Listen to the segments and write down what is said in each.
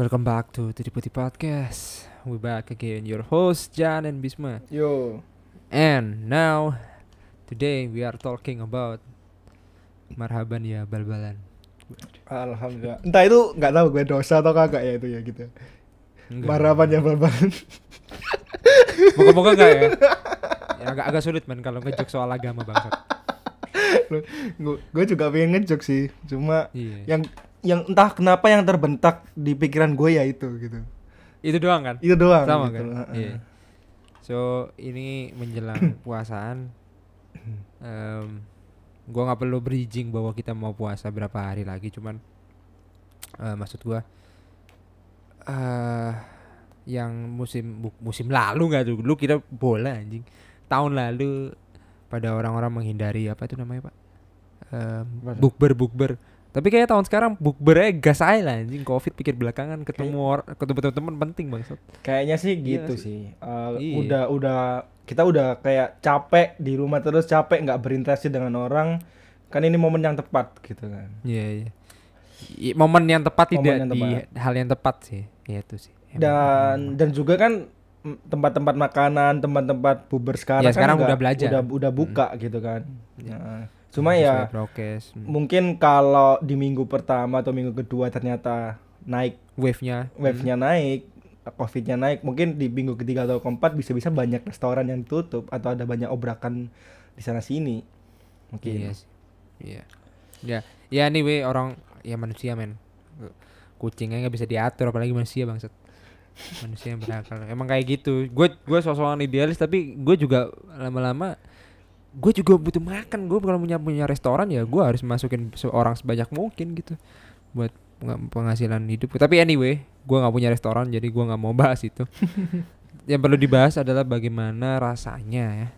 Welcome back to Titi Putih Podcast. We back again, your host Jan and Bisma. Yo, And now, today we are talking about marhaban ya bal-balan. alhamdulillah. Entah itu nggak tahu gue dosa atau kagak ya itu ya gitu. Enggak. Marapan ya bal Moga-moga enggak ya. ya agak agak sulit man kalau ngejok soal agama bangsat. gue juga pengen ngejok sih, cuma Iya. yang yang entah kenapa yang terbentak di pikiran gue ya itu gitu. Itu doang kan? Itu doang. Sama gitu. kan? Heeh. Iya. So, ini menjelang puasaan. Em, gua nggak perlu bridging bahwa kita mau puasa berapa hari lagi, cuman eh, maksud gua eh yang musim bu- musim lalu nggak tuh dulu kita bola anjing tahun lalu pada orang-orang menghindari apa itu namanya pak tuh? bukber bukber tapi kayak tahun sekarang bukbernya gas aja lah anjing covid pikir belakangan ketemu orang ketemu teman penting banget Kayaknya sih Iya gitu nggak sih. Eh, Iya. Udah udah kita udah kayak capek di rumah terus capek nggak berinteraksi dengan orang. Kan ini momen yang tepat gitu kan. Iya, iya. I- Momen yang tepat Momen tidak yang di tepat. hal yang tepat sih. Ya itu sih. Emang. dan dan juga kan tempat-tempat makanan, tempat-tempat puber sekarang Ya, sekarang kan udah nggak- belajar. udah udah buka gitu kan. Ya. Nah, cuma ya prokes. Hmm. mungkin kalau di minggu pertama atau minggu kedua ternyata naik wave-nya. wave-nya naik, covid-nya naik, mungkin di minggu ketiga atau keempat bisa-bisa banyak restoran yang ditutup atau ada banyak obrakan di sana sini. Mungkin. Iya sih. Iya. Ya, ya anyway orang ya manusia men. Kucingnya nggak bisa diatur apalagi manusia bangsat. Manusia yang berakal. Emang kayak gitu. Gue gue sosokan idealis tapi gue juga lama-lama gue juga butuh makan. Gue kalau punya punya restoran ya gue harus masukin seorang sebanyak mungkin gitu buat peng- penghasilan hidup. Tapi anyway gue nggak punya restoran jadi gue nggak mau bahas itu. Yang perlu dibahas adalah bagaimana rasanya ya.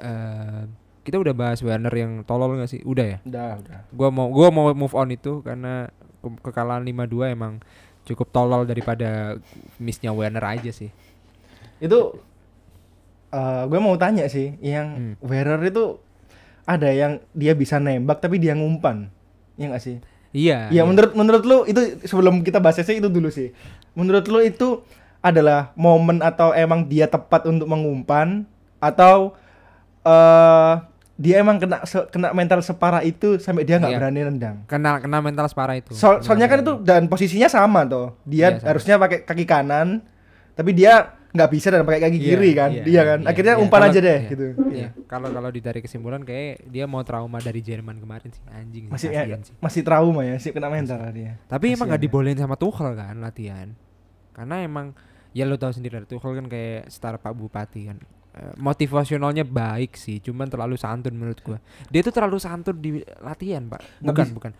Eh, kita udah bahas Werner yang tolol nggak sih? Udah ya? Udah, udah. gua mau gua mau move on itu karena ke- kekalahan 5-2 emang cukup tolol daripada missnya Werner aja sih. Itu eh gue mau tanya sih, yang Hmm. Wearer itu ada yang dia bisa nembak tapi dia ngumpan. Iya gak sih? iya Iya, menurut menurut lu itu sebelum kita bahas sih itu dulu sih. Menurut lu itu adalah momen atau emang dia tepat untuk mengumpan atau eh dia emang kena se- kena mental separah itu sampai dia nggak Iya. berani nendang. kena kena mental separah itu So- soalnya kan itu dan posisinya sama tuh. Dia Iya, harusnya pakai kaki kanan, tapi dia nggak bisa dan pakai kaki Iya, kiri kan. iya, Iya kan. iya, Akhirnya iya. umpan Kalau- aja deh iya, gitu. Iya. Kalau kalau ditarik kesimpulan kayak dia mau trauma dari Jerman kemarin sih anjing sih, Masih ya, sih. masih trauma ya, sih kena mental dia. Tapi emang Kasihan nggak ya. dibolehin sama Tuchel kan latihan. Karena emang ya lo tahu sendiri Tuchel kan kayak star Pak Bupati kan. Eh, motivasionalnya baik sih, cuman terlalu santun menurut gua. Dia tuh terlalu santun di latihan, Pak. Bukan, bukan.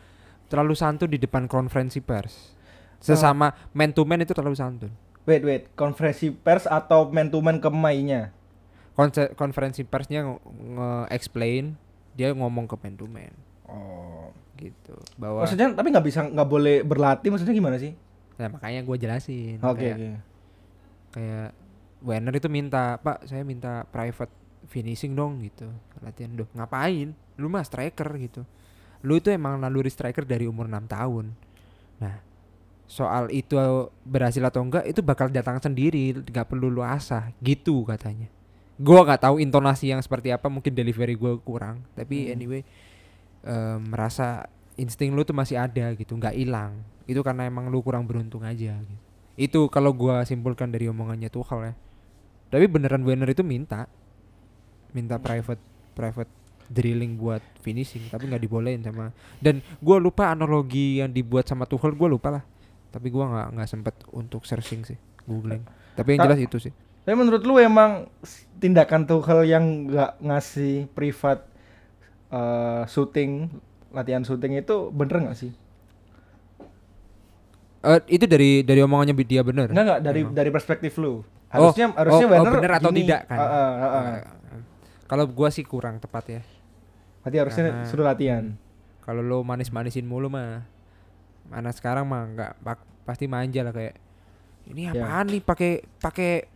Terlalu santun di depan konferensi pers. Sesama man to man itu terlalu santun. Wait, wait. Konferensi pers atau man to man ke mainnya? Konse- konferensi persnya nge- nge-explain, dia ngomong ke man to man Oh. gitu. Bahwa Maksudnya tapi nggak bisa nggak boleh berlatih maksudnya gimana sih? nah, makanya gua jelasin. Oke, kayak- oke. kayak Werner itu minta pak saya minta private finishing dong gitu latihan doh ngapain lu mah striker gitu lu itu emang naluri striker dari umur 6 tahun nah soal itu berhasil atau enggak itu bakal datang sendiri nggak perlu lu asah gitu katanya. Gua nggak tahu intonasi yang seperti apa mungkin delivery gua kurang tapi Hmm. anyway em, merasa insting lu tuh masih ada gitu nggak hilang. Itu karena emang lu kurang beruntung aja gitu. Itu kalau gua simpulkan dari omongannya Tuchel ya. Tapi beneran Werner itu minta. Minta private private drilling buat finishing tapi nggak dibolehin sama dan gua lupa analogi yang dibuat sama Tuchel gua lupa lah tapi gua nggak nggak sempet untuk searching sih googling tapi yang Ta- jelas itu sih Tapi menurut lu emang tindakan Tuchel yang nggak ngasih privat eh, syuting latihan syuting itu bener nggak sih? Eh, itu dari dari omongannya dia bener Enggak enggak dari Emang. dari perspektif lu. Harusnya harusnya oh, oh, Werner bener atau gini. tidak kan? Ah, ah, ah. Eh, kalau gua sih kurang tepat ya Berarti harusnya Karena- suruh latihan. kalau lo manis-manisin mulu mah mana sekarang mah nggak pak- pasti manja lah kayak ini Ya. apaan nih pakai pakai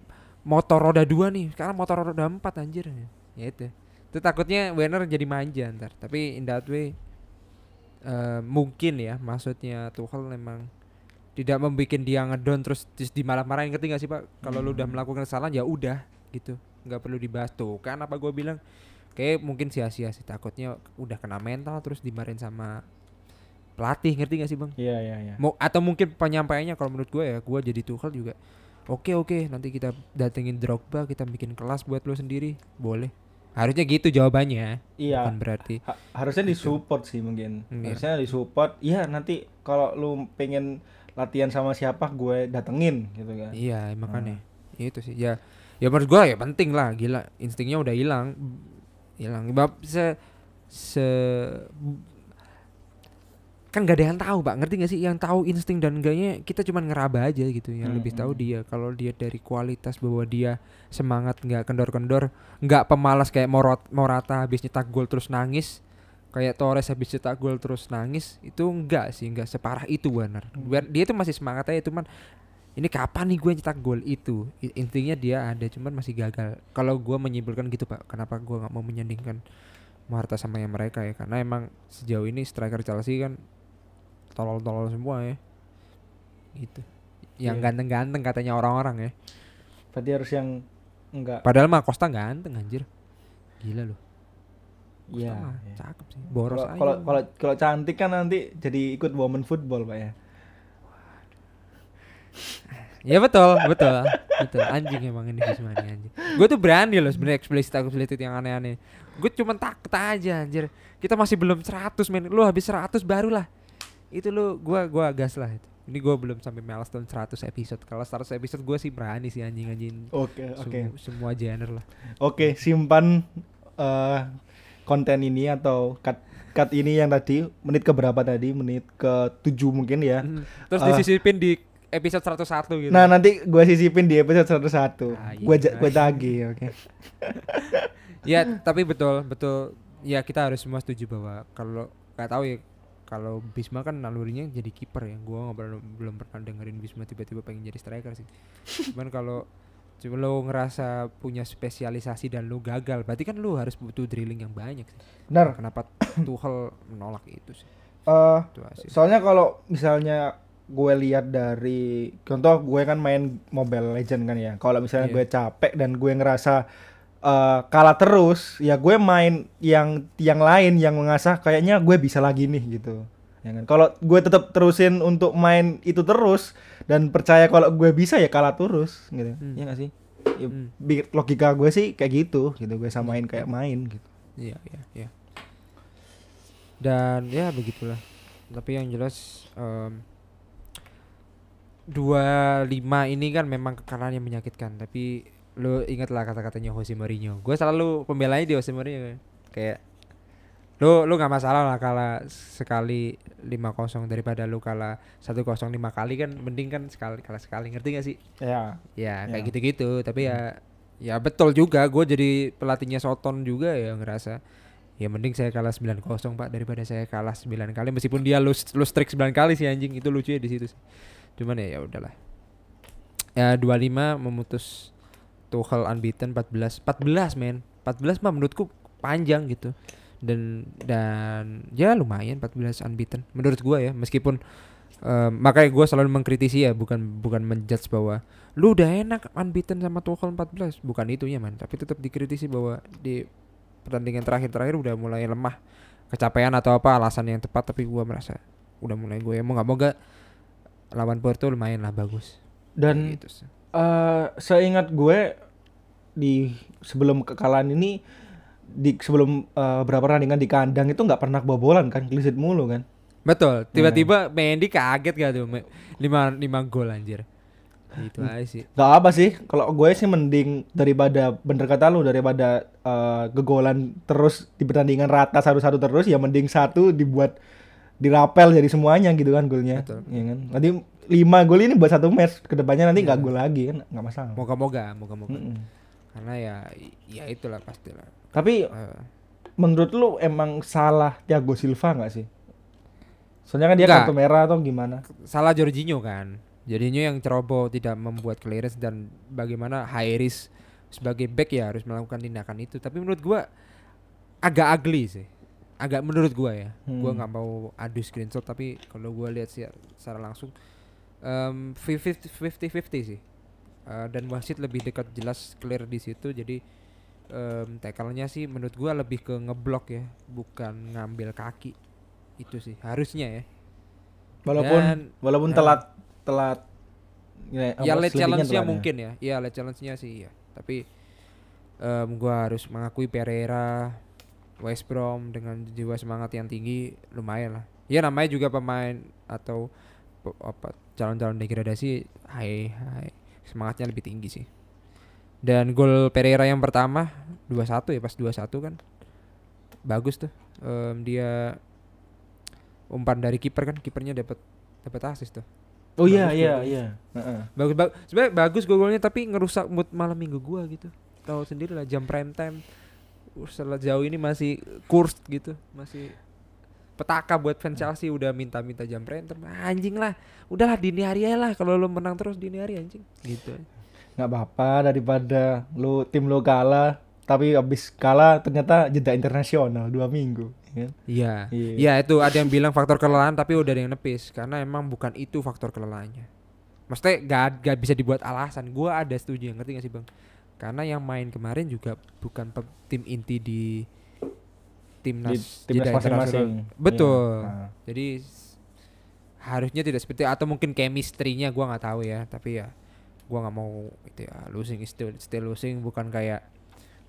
motor roda dua nih sekarang motor roda empat anjir. Ya itu. Itu takutnya Werner jadi manja ntar tapi in that way eh, mungkin ya maksudnya Tuchel memang tidak membuat dia ngedon terus, terus dimarah-marahin. Ngerti gak sih pak? Kalau lu udah melakukan kesalahan ya udah gitu. Nggak perlu dibahas tuh. Kan apa gue bilang kayak mungkin sia-sia sih takutnya udah kena mental terus dimarahin sama pelatih ngerti gak sih bang Iya iya iya. mau atau mungkin penyampaiannya kalau menurut gue ya gue jadi Tuchel juga oke oke nanti kita datengin Drogba kita bikin kelas buat lo sendiri boleh harusnya gitu jawabannya Iya. bukan berarti Ha- harusnya disupport sih mungkin. Iya. Harusnya disupport. Iya nanti kalau lu pengen latihan sama siapa gue datengin gitu kan. iya makanya itu sih ya ya menurut gue ya penting lah gila instingnya udah hilang hilang bab se se kan gak ada yang tahu pak. Ngerti gak sih? Yang tahu insting dan enggaknya kita cuma ngeraba aja gitu. Yang Hmm, lebih tahu hmm. dia. Kalau dia dari kualitas bahwa dia semangat nggak kendor-kendor nggak pemalas kayak Morot Morata habis nyetak gol terus nangis kayak Torres habis nyetak gol terus nangis itu enggak sih. Enggak separah itu benar. Dia tuh masih semangat aja cuman ini kapan nih gue nyetak gol itu? Intinya dia ada cuman masih gagal. Kalau gue menyimpulkan gitu pak kenapa gue nggak mau menyandingkan Morata sama yang mereka ya? Karena emang sejauh ini striker Chelsea kan tolol-tolol semua ya gitu yang Iya. ganteng-ganteng katanya orang-orang ya Berarti harus yang enggak. padahal mah Costa ganteng anjir gila loh Iya. mah iya. cakep sih boros Kalau aja kalau kalau kalau cantik kan nanti jadi ikut woman football pak ya. Ya betul, betul, betul. Anjing emang ini nih anjing. Gue tuh berani loh sebenarnya eksplisit eksplisit yang aneh-aneh. Gue cuma takut aja anjir. Kita masih belum 100 men. Lu habis 100 baru lah. Itu lu gua gua gas lah itu. Ini gue belum sampai milestone 100 episode. Kalau 100 episode gue sih berani sih anjing-anjing. Oke oke Semu- Semua genre lah. oke simpan eh, konten ini atau cut cut ini yang tadi menit ke berapa tadi menit ke 7 mungkin ya. Hmm. Terus Ah. disisipin di episode 101 gitu. Nah nanti gue sisipin di episode 101 Ah, iya. Gue ja- gue tagih oke. ya tapi betul betul ya kita harus semua setuju bahwa kalau nggak tahu ya kalau Bisma kan nalurinya jadi kiper ya gua nggak pernah belum pernah dengerin Bisma tiba-tiba pengen jadi striker sih cuman kalau cuma lo ngerasa punya spesialisasi dan lo gagal berarti kan lo harus butuh drilling yang banyak sih Benar. kenapa Tuchel menolak itu sih Eh, itu aja soalnya kalau misalnya gue lihat dari contoh gue kan main Mobile Legend kan ya. Kalau misalnya Iya. gue capek dan gue ngerasa eh, kalah terus, ya gue main yang yang lain yang mengasah kayaknya gue bisa lagi nih gitu. Ya kan? Kalau gue tetap terusin untuk main itu terus dan percaya kalau gue bisa ya kalah terus gitu. Hmm. Iya gak sih? Ya, Hmm. logika gue sih kayak gitu gitu gue samain kayak main gitu. Iya, iya, iya. Dan ya begitulah. Tapi yang jelas em, 25 ini kan memang kekalahan yang menyakitkan, tapi lu ingatlah kata-katanya Jose Mourinho. Gue selalu pembelanya di Jose Mourinho kan. kayak lu lu nggak masalah lah kalah sekali 5-0 daripada lu kalah 1-0 lima kali kan mending kan sekali kalah sekali ngerti gak sih? Ya. ya kayak Ya. gitu-gitu tapi ya ya betul juga gue jadi pelatihnya Soton juga ya ngerasa ya mending saya kalah 9-0 pak daripada saya kalah 9 kali meskipun dia lose lose streak 9 kali sih anjing itu lucu ya di situ sih cuman ya ya udahlah ya 25 memutus Tuchel unbeaten 14 14 men. 14 mah menurutku panjang gitu. Dan dan ya lumayan 14 unbeaten menurut gua ya. Meskipun em, makanya gua selalu mengkritisi ya bukan bukan menjudge bahwa lu udah enak unbeaten sama Tuchel 14 bukan itunya man. Tapi tetap dikritisi bahwa di pertandingan terakhir-terakhir udah mulai lemah. Kecapean atau apa alasan yang tepat tapi gua merasa udah mulai gue mau nggak moga lawan Porto lumayan lah bagus. Dan gitu sih. eh seingat gue di sebelum kekalahan ini di sebelum eh, berapa pertandingan di kandang itu nggak pernah kebobolan kan sheet mulu kan? Betul. Tiba-tiba Mendy kaget gak tuh? Lima lima gol anjir. Itu aja sih. Gak apa sih. Kalau gue sih mending daripada bener kata lu daripada eh, gegolan terus di pertandingan rata satu-satu terus ya mending satu dibuat dirapel jadi semuanya gitu kan golnya. Betul. ya kan? Nanti lima gol ini buat satu match ke depannya nanti nggak gol lagi kan? Nggak masalah. Moga-moga moga-moga. Mm-mm. Karena ya ya itulah pastilah tapi Eh, menurut lu emang salah Thiago Silva nggak sih? Soalnya kan dia Nggak. kartu merah atau gimana? salah Jorginho kan Jorginho yang ceroboh tidak membuat clearance dan bagaimana Hairis sebagai back ya harus melakukan tindakan itu tapi menurut gua agak ugly sih agak menurut gua ya gua Hmm. nggak mau adu screenshot tapi kalau gua lihat sih secara langsung em 50-50 sih. Eh, dan wasit lebih dekat jelas clear di situ jadi em tackle-nya sih menurut gua lebih ke ngeblok ya, bukan ngambil kaki. Itu sih harusnya ya. Walaupun Dan, walaupun eh, telat telat ya, ya late challenge-nya ya. mungkin ya. Iya, late challenge-nya sih iya. Tapi em gua harus mengakui Pereira West Brom dengan jiwa semangat yang tinggi lumayan lah. Ya namanya juga pemain atau apa calon-calon degradasi high high semangatnya lebih tinggi sih. Dan gol Pereira yang pertama 2-1 ya pas 2-1 kan. Bagus tuh. Em, dia umpan dari kiper kan, kipernya dapat dapat assist tuh. Oh iya iya golnya. iya. Heeh. Bagus bagus sebenarnya bagus gol-golnya tapi ngerusak mood malam minggu gua gitu. Tahu sendiri lah jam prime time. Setelah jauh ini masih kurs gitu, masih petaka buat fans Chelsea udah minta-minta jam prime time. Anjing lah. Udahlah dini hari aja lah kalau lu menang terus dini hari anjing. Gitu. nggak apa-apa daripada lu tim lu kalah tapi habis kalah ternyata jeda internasional dua minggu ya kan? Iya. Iya. Iya itu ada yang bilang faktor kelelahan tapi udah ada yang nepis karena emang bukan itu faktor kelelahannya. Maksudnya gak, gak bisa dibuat alasan. Gua ada setuju ngerti gak sih bang? Karena yang main kemarin juga bukan tim inti di timnas, di timnas masing-masing. Betul. Iya. Nah. Jadi harusnya tidak seperti atau mungkin chemistry-nya gua nggak tahu ya. Tapi ya gua nggak mau itu ya losing is still, still losing bukan kayak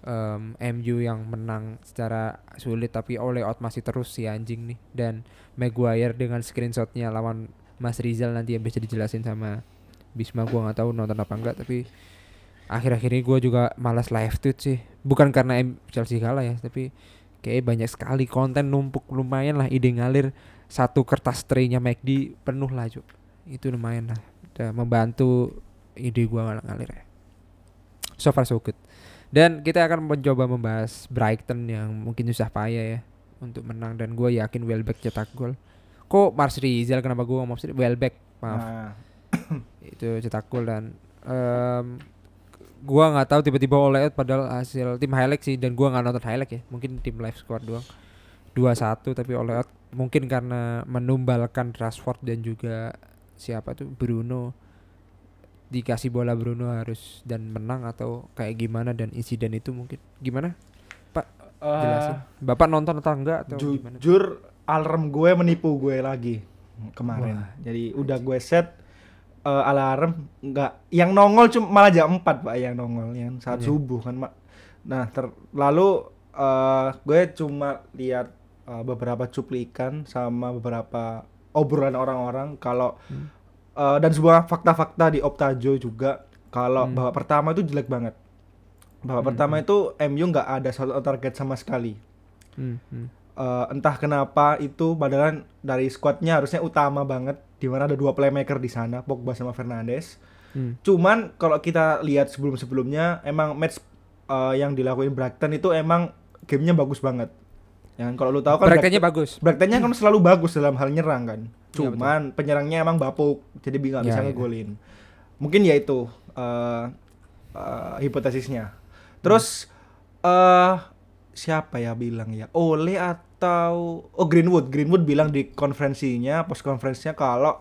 em, MU yang menang secara sulit tapi oleh out masih terus si anjing nih dan Maguire dengan screenshotnya lawan Mas Rizal nanti yang bisa dijelasin sama Bisma gua nggak tahu nonton apa enggak tapi akhir-akhir ini gua juga malas live tweet sih bukan karena M- Chelsea kalah ya tapi kayak banyak sekali konten numpuk lumayan lah ide ngalir satu kertas tray-nya McD penuh lah Cuk. itu lumayan lah udah membantu ide gua ngal- ngalir. Ya so far so good. Dan kita akan mencoba membahas Brighton yang mungkin susah payah ya untuk menang dan gue yakin Welbeck cetak gol. Kok Mars Rizal kenapa gue ngomong sih Welbeck maaf. Nah, itu cetak gol dan em, gua nggak tahu tiba-tiba oleh padahal hasil tim highlight sih dan gua nggak nonton highlight ya. Mungkin tim live score doang. 2-1 tapi oleh mungkin karena menumbalkan Rashford dan juga siapa tuh? Bruno. Dikasih bola Bruno harus dan menang atau kayak gimana dan insiden itu mungkin. Gimana? Eh, jelasin. Bapak nonton atau enggak atau gimana? jujur alarm gue menipu gue lagi kemarin. Wah, jadi udah gue set eh, alarm nggak yang nongol cuma malah jam 4 pak yang nongol yang saat Iya. subuh kan Mak. nah ter- lalu eh, gue cuma lihat eh, beberapa cuplikan sama beberapa obrolan orang-orang kalau Hmm. eh, dan sebuah fakta-fakta di Optajo juga kalau Hmm. babak pertama itu jelek banget babak Hmm, pertama hmm. itu MU nggak ada satu target sama sekali Hmm, hmm. Eh, entah kenapa itu padahal dari squadnya harusnya utama banget di mana ada dua playmaker di sana Pogba sama Fernandes. Hmm. cuman kalau kita lihat sebelum-sebelumnya emang match eh, yang dilakuin Brighton itu emang gamenya bagus banget. Ya kan? kalau lu tahu kan Prakteknya Brighton- bagus. Brightonnya kan selalu bagus dalam hal nyerang kan. Iya, cuman penyerangnya emang bapuk jadi nggak Ya, bisa ya. ngegolin. Mungkin ya itu eh, eh, hipotesisnya. Terus eh siapa ya bilang ya? Ole atau oh Greenwood Greenwood bilang di konferensinya post konferensinya kalau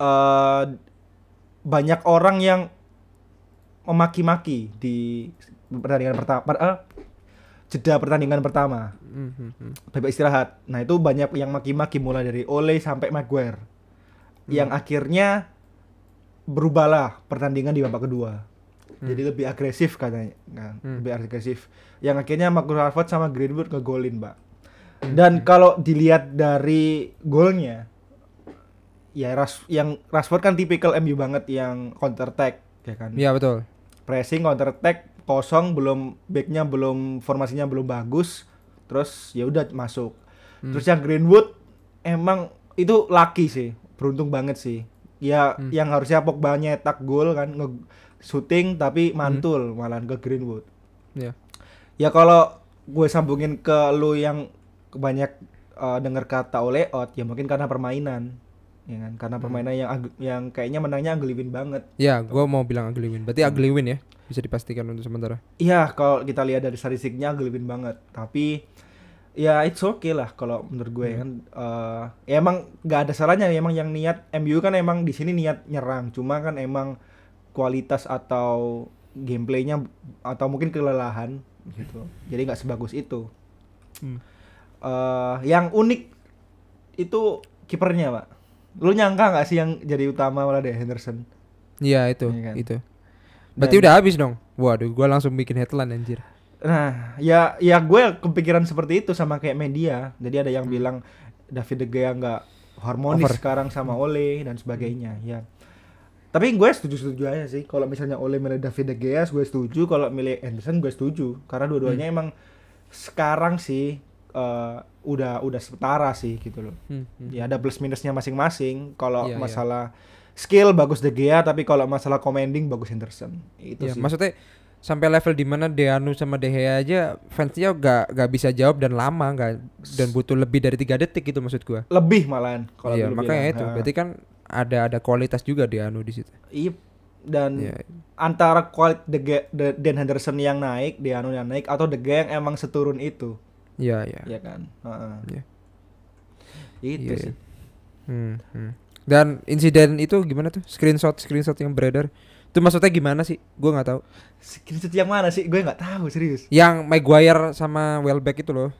eh banyak orang yang memaki-maki di pertandingan pertama eh, jeda pertandingan pertama Hmm, hmm, hmm. bebek istirahat. Nah itu banyak yang maki-maki mulai dari Ole sampai Maguire, yang Hmm. akhirnya berubahlah pertandingan di babak kedua. Hmm. Jadi lebih agresif katanya, kan? Hmm. lebih agresif. Yang akhirnya Marcus Rashford sama Greenwood ngegolin, mbak. Hmm. Dan kalau dilihat dari golnya, ya Ras yang Rashford kan tipikal MU banget yang counter attack, ya kan? Iya betul pressing counter attack kosong belum backnya belum formasinya belum bagus terus ya udah masuk Hmm. terus yang Greenwood emang itu laki sih beruntung banget sih ya Hmm. yang harusnya Pogba nyetak gol kan nge shooting tapi Hmm. mantul malahan ke Greenwood Iya. ya kalau gue sambungin ke lu yang banyak eh, dengar kata oleh out ya mungkin karena permainan ya kan karena Hmm. permainan yang ag- yang kayaknya menangnya ugly win banget Ya, gua mau bilang ugly win. Berarti ugly win ya, bisa dipastikan untuk sementara. Iya, kalau kita lihat dari statistiknya ugly win banget. Tapi ya it's okay lah kalau menurut gue Hmm. kan Eh, ya emang nggak ada salahnya emang yang niat MU kan emang di sini niat nyerang cuma kan emang kualitas atau gameplaynya atau mungkin kelelahan gitu jadi nggak sebagus itu Hmm. Eh, yang unik itu kipernya pak lu nyangka nggak sih yang jadi utama malah deh Henderson Iya itu, Iya kan? itu. Berarti Dan- udah habis dong. Waduh, gua langsung bikin headline anjir. Nah, ya ya gue kepikiran seperti itu sama kayak media. Jadi ada Hmm. yang bilang David De Gea nggak harmonis Over. sekarang sama Ole dan sebagainya. Ya. Tapi gue setuju-setuju aja sih. Kalau misalnya Ole milih David De Gea, gue setuju. Kalau milih Anderson, gue setuju. Karena dua-duanya Hmm. emang sekarang sih eh, udah udah setara sih gitu loh. Hmm, hmm. Ya ada plus minusnya masing-masing. Kalau Iya, iya. masalah skill bagus De Gea, tapi kalau masalah commanding bagus Henderson. Itu Iya, sih. maksudnya sampai level di mana Deanu sama De Gea aja fansnya gak gak bisa jawab dan lama nggak dan butuh lebih dari tiga detik gitu maksud gua. lebih malahan kalau dulu makanya bilang. itu. Ha. Berarti kan ada ada kualitas juga Deanu di situ. Iya dan Iya. antara kualitas De Gea- De- Dan Henderson yang naik, Deano yang naik atau De Gea yang emang seturun itu, Iya, iya. ya kan? Heeh. Iya. Itu Iya, sih. iya. Hmm, hmm. Dan insiden itu gimana tuh? Screenshot screenshot yang beredar. Itu maksudnya gimana sih? Gua nggak tahu. Screenshot yang mana sih? Gue nggak tahu serius. Yang Maguire sama Welbeck itu loh.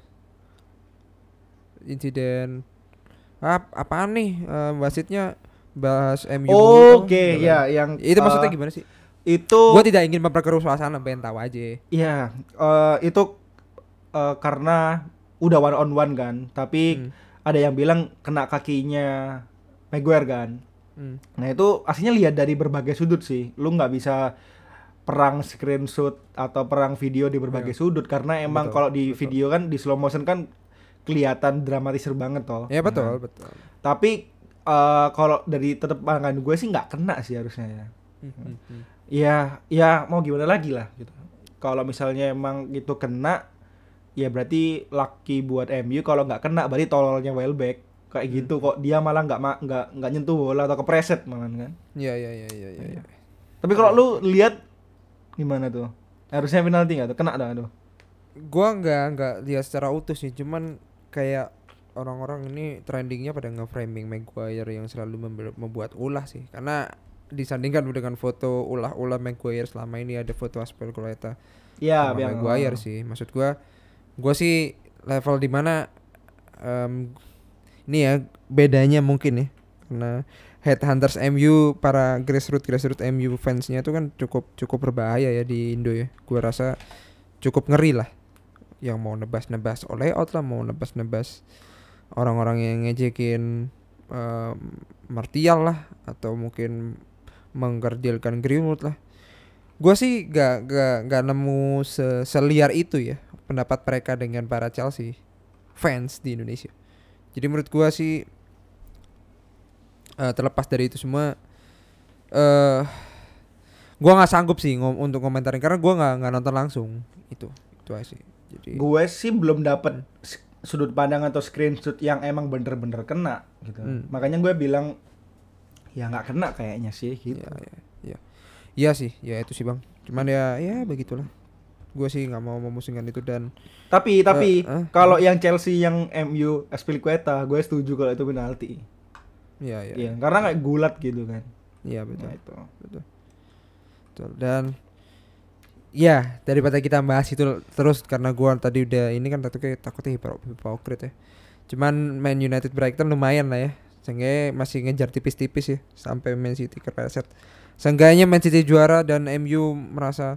Insiden Ap apaan nih? Eh, wasitnya bahas MU. Oke, Gitu ya kan. yang Itu maksudnya eh, gimana sih? Itu Gua tidak ingin memperkeruh suasana, pengen tahu aja. Iya, eh, itu eh, karena udah one on one kan, tapi Hmm. ada yang bilang kena kakinya Maguire kan. Hmm. Nah itu aslinya lihat dari berbagai sudut sih. Lu nggak bisa perang screenshot atau perang video di berbagai sudut karena emang kalau di betul. video kan di slow motion kan kelihatan dramatisir banget toh. Ya betul, Nah, betul. tapi eh, kalau dari tetep pandangan gue sih nggak kena sih harusnya ya. Hmm. Ya, ya mau gimana lagi lah gitu. Kalau misalnya emang itu kena, ya berarti lucky buat MU. Kalau nggak kena, berarti tololnya Welbeck kayak Hmm. gitu kok dia malah nggak nggak nggak nyentuh bola atau kepreset malah kan. Iya, iya, iya, iya, iya. iya. Tapi kalau lu lihat gimana tuh? Harusnya penalti nggak tuh? Kena dah tuh. Gua nggak nggak lihat secara utuh sih, cuman kayak orang-orang ini trendingnya pada nge-framing Maguire yang selalu membuat ulah sih, karena disandingkan dengan foto ulah-ulah Maguire selama ini ada foto Aspilicueta Ya, sama Maguire sih. Maksud gua, gua sih level di mana em ini ya bedanya mungkin ya, karena headhunters MU para grassroots grassroots MU fansnya itu kan cukup cukup berbahaya ya di Indo ya. Gua rasa cukup ngeri lah. Yang mau nebas-nebas oleh out lah mau nebas-nebas orang-orang yang ngejekin em, Martial lah atau mungkin mengkerdilkan Greenwood lah. Gua sih gak gak gak nemu se seliar itu ya pendapat mereka dengan para Chelsea fans di Indonesia jadi menurut gua sih eh, terlepas dari itu semua eh gua nggak sanggup sih ngom untuk komentarin karena gua nggak nggak nonton langsung itu itu aja sih jadi gue sih belum dapat sudut pandang atau screenshot yang emang bener-bener kena gitu. Hmm. Makanya gue bilang ya nggak kena kayaknya sih gitu. Iya, iya, iya. Iya sih, ya itu sih bang. Cuman ya, ya begitulah. Gue sih nggak mau memusingkan itu dan Tapi tapi Eh, eh. kalau yang Chelsea yang MU Aspilicueta gue setuju kalau itu penalti. ya, ya, Iya, karena kayak gulat gitu kan. iya betul, Nah, itu. betul, betul. Dan ya daripada kita bahas itu terus karena gua tadi udah ini kan takutnya takutnya hipokrit hipokrit ya. Cuman Man United Brighton lumayan lah ya. Seenggaknya masih ngejar tipis-tipis ya sampai Man City kepleset. Seenggaknya Man City juara dan MU merasa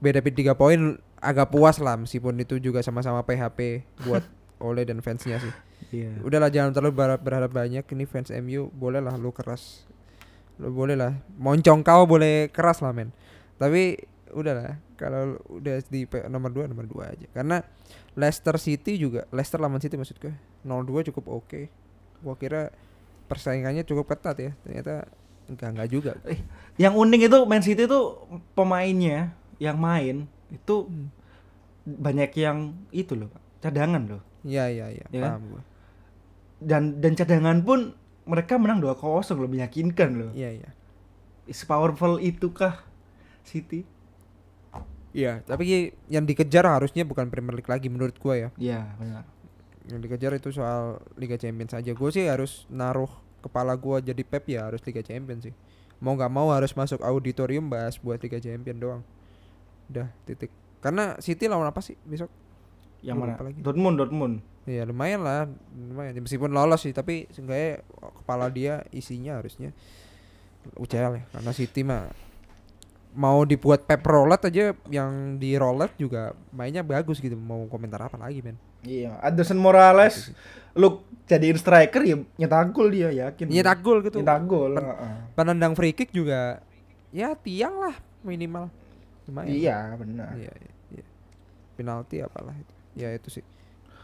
beda tiga poin agak puas lah meskipun itu juga sama-sama PHP buat Ole dan fansnya sih. Iya. Udahlah jangan terlalu berharap, berharap banyak ini fans MU boleh lah lu keras. Lu boleh lah moncong kau boleh keras lah men. Tapi udahlah kalau udah di nomor 2 nomor 2 aja. Karena Leicester City juga Leicester lawan City maksud gue 0-2 cukup oke. Gua kira persaingannya cukup ketat ya. Ternyata enggak enggak juga. Yang unik itu Man City itu pemainnya yang main itu Hmm. banyak yang itu loh, Pak. cadangan loh. Iya iya iya, Iya kan? paham gua. Dan dan cadangan pun mereka menang 2-0 loh, meyakinkan loh. Iya iya. Sepowerful itukah City? Iya, tapi yang dikejar harusnya bukan Premier League lagi menurut gua ya. Iya, benar. yang dikejar itu soal Liga Champions aja gue sih harus naruh kepala gue jadi Pep ya harus Liga Champions sih mau nggak mau harus masuk auditorium bahas buat Liga Champions doang udah titik karena City lawan apa sih besok Yang Gua mana? lagi. Dortmund, Dortmund. ya lumayan lah lumayan meskipun lolos sih tapi seenggaknya kepala dia isinya harusnya UCL ya karena City mah mau dibuat Pep roulette aja yang di roulette juga mainnya bagus gitu mau komentar apa lagi men Iya, Anderson Morales lu jadiin striker ya nyetak gol dia yakin. nyetak gol gitu Nyetak gol. Pen- penendang free kick juga ya tiang lah minimal lumayan Iya, benar. iya, iya, iya. penalti apalah itu. Ya itu sih.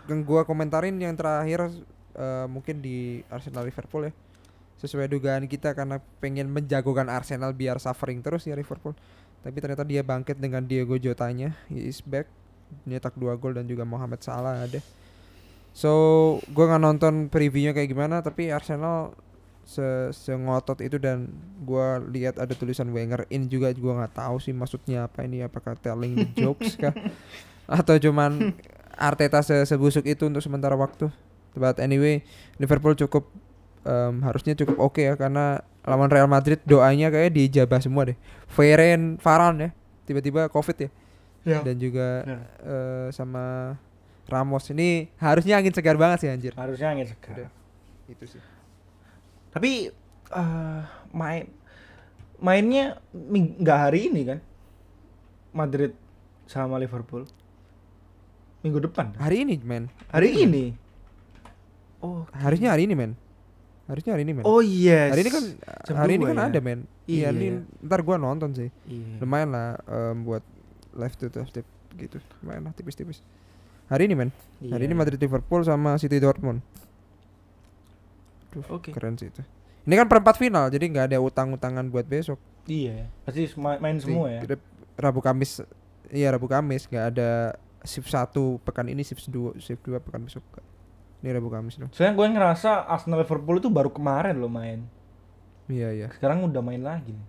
Yang gua komentarin yang terakhir eh, mungkin di Arsenal Liverpool ya. Sesuai dugaan kita karena pengen menjagokan Arsenal biar suffering terus ya Liverpool. Tapi ternyata dia bangkit dengan Diego Jotanya. He is back. Nyetak dua gol dan juga Mohamed Salah ada. So gua nggak nonton previewnya kayak gimana tapi Arsenal se sengotot itu dan gua lihat ada tulisan Wenger in juga gua nggak tahu sih maksudnya apa ini apakah telling the jokes kah atau cuman Arteta se sebusuk itu untuk sementara waktu but anyway Liverpool cukup em, harusnya cukup oke ya karena lawan Real Madrid doanya kayak dijabah semua deh Varane Varane ya tiba-tiba covid ya Ya. dan juga Ya. eh, sama Ramos ini harusnya angin segar banget sih anjir Harusnya angin segar. Udah. itu sih Tapi eh, main mainnya nggak hari ini kan? Madrid sama Liverpool. Minggu depan. hari ini men Hari ini. Oh, harusnya hari ini men harusnya hari ini men oh yes. hari ini kan Jam hari ini kan ya? ada men iya Iya. ini ntar gua nonton sih Iya. lumayan lah em, buat live to tip gitu lumayan lah tipis-tipis hari ini men hari Iya. ini Madrid Liverpool sama City Dortmund Duh, Oke. keren sih itu ini kan perempat final jadi nggak ada utang-utangan buat besok Iya. Pasti ma- main semua ya. Rabu Kamis iya Rabu Kamis nggak ada shift satu pekan ini shift dua shift dua pekan besok ini Rabu Kamis dong Soalnya gue ngerasa Arsenal Liverpool itu baru kemarin lo main. iya iya Sekarang udah main lagi. nih.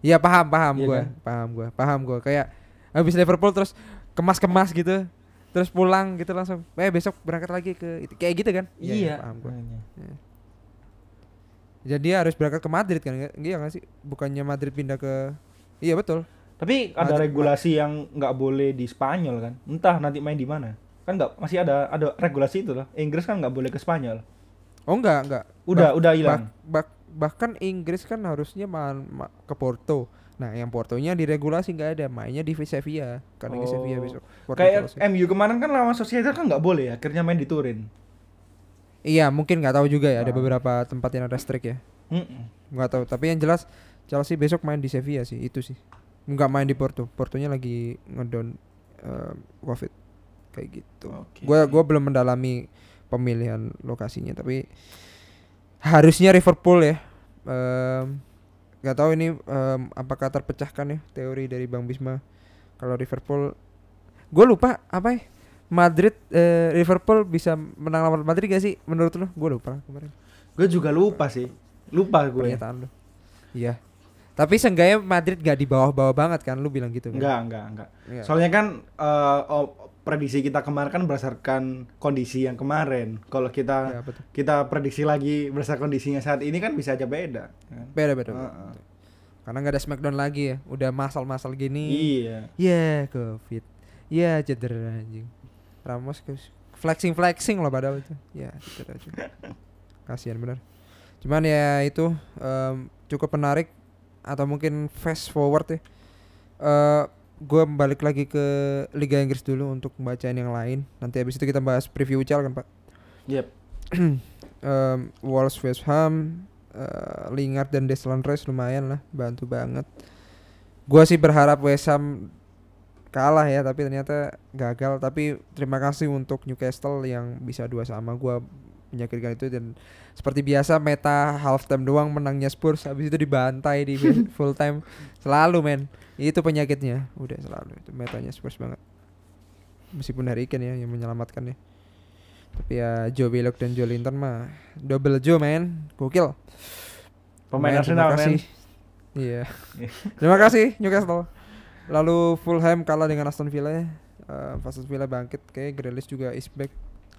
Iya paham paham Iya gua, kan? paham gua, paham gua. Kayak habis Liverpool terus kemas-kemas gitu, terus pulang gitu langsung. Eh besok berangkat lagi ke. Kayak gitu kan? Iya. paham gua. makanya. Jadi dia harus berangkat ke Madrid kan? Nggak- Iya nggak sih? Bukannya Madrid pindah ke Iya betul. Tapi ada Madrid- regulasi yang nggak boleh di Spanyol kan? Entah nanti main di mana. Kan nggak masih ada ada regulasi itu lah. Inggris kan nggak boleh ke Spanyol. Oh enggak, enggak. Udah Bah- udah hilang. bah- bah- bahkan Inggris kan harusnya ma- ke Porto. Nah, yang Portonya diregulasi nggak ada, mainnya di Sevilla. Karena di Oh. Sevilla besok. Porto Kayak. MU kemarin kan lawan Sociedad kan nggak boleh ya. Akhirnya main di Turin. Iya, mungkin nggak tahu juga ya, ada Ah. beberapa tempat yang ada strict ya. Nggak tahu tapi yang jelas Chelsea besok main di Sevilla sih itu sih. Nggak main di Porto Portonya lagi ngedown eh, covid kayak gitu. Gua gua belum mendalami pemilihan lokasinya tapi harusnya Liverpool ya. Nggak tahu ini em, apakah terpecahkan ya teori dari Bang Bisma. Kalau Liverpool gue lupa apa ya Madrid eh, Liverpool bisa menang lawan Madrid gak sih menurut lo gue lupa kemarin Gue juga lupa sih. Lupa gue. pernyataan lu. Iya. Tapi seenggaknya Madrid gak di bawah-bawah banget kan lu bilang gitu kan? Enggak, enggak, enggak. Iya. Soalnya kan eh, oh, prediksi kita kemarin kan berdasarkan kondisi yang kemarin. Kalau kita Iya, betul. kita prediksi lagi berdasarkan kondisinya saat ini kan bisa aja beda. kan? Beda beda. Heeh. betul. Karena nggak ada Smackdown lagi ya. Udah masal-masal gini. Iya. Ya Covid. Ya cedera anjing. Ramos flexing flexing loh padahal itu. Ya cedera juga. Kasihan bener. Cuman ya itu em, cukup menarik atau mungkin fast forward ya. Eh gue balik lagi ke Liga Inggris dulu untuk pembacaan yang lain. Nanti habis itu kita bahas preview UCL kan Pak. Yep. Em, Wolves West Ham, eh, Lingard dan Declan Rice lumayan lah, bantu banget. Gua sih berharap West Ham kalah ya, tapi ternyata gagal. Tapi terima kasih untuk Newcastle yang bisa dua sama. Gua menyakitkan itu. Dan seperti biasa meta half time doang menangnya Spurs. Habis itu dibantai di full time selalu men. Itu penyakitnya. Udah selalu. Itu metanya Spurs banget. Meskipun Harry Kane ya yang menyelamatkan ya. Tapi ya Joe Willock dan Joe Linton mah double Joe men. Gokil. Pemain terima Arsenal men. kasih. iya. Terima kasih Newcastle lalu Fulham kalah dengan Aston Villa ya Eh, Aston Villa bangkit kayak Grealish juga is back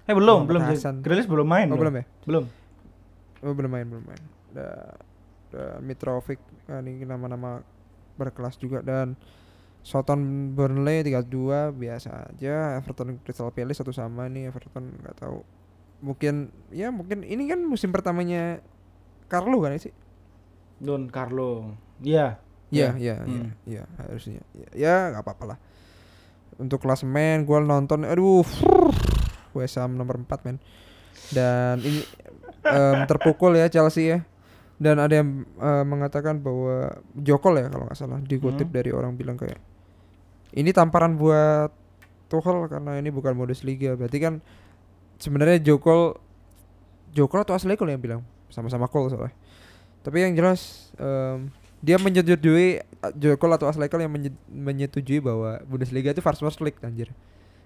Eh belum, belum. Grealish belum main. Oh belum ya? Belum. Oh belum main belum main. Da, da Mitrovic ah, ini nama-nama berkelas juga dan Soton Burnley 3-2 biasa aja Everton Crystal Palace satu sama nih Everton nggak tahu mungkin ya mungkin ini kan musim pertamanya Carlo kan sih Don Carlo. Iya. Iya, Iya. iya, iya, Hmm. iya, harusnya. Ya, nggak apa-apa lah. Untuk klasemen gue nonton aduh West Ham nomor 4 men. Dan ini em, terpukul ya Chelsea ya. Dan ada yang eh, mengatakan bahwa Jokol ya kalau nggak salah dikutip Hmm. dari orang bilang kayak ini tamparan buat Tuchel karena ini bukan modus liga. Berarti kan sebenarnya Jokol Jokol atau Ashley Cole yang bilang sama-sama Cole soalnya. Tapi yang jelas em, dia menyetujui Jokol atau Ashley Cole yang menye- menyetujui bahwa Bundesliga itu first worst league anjir.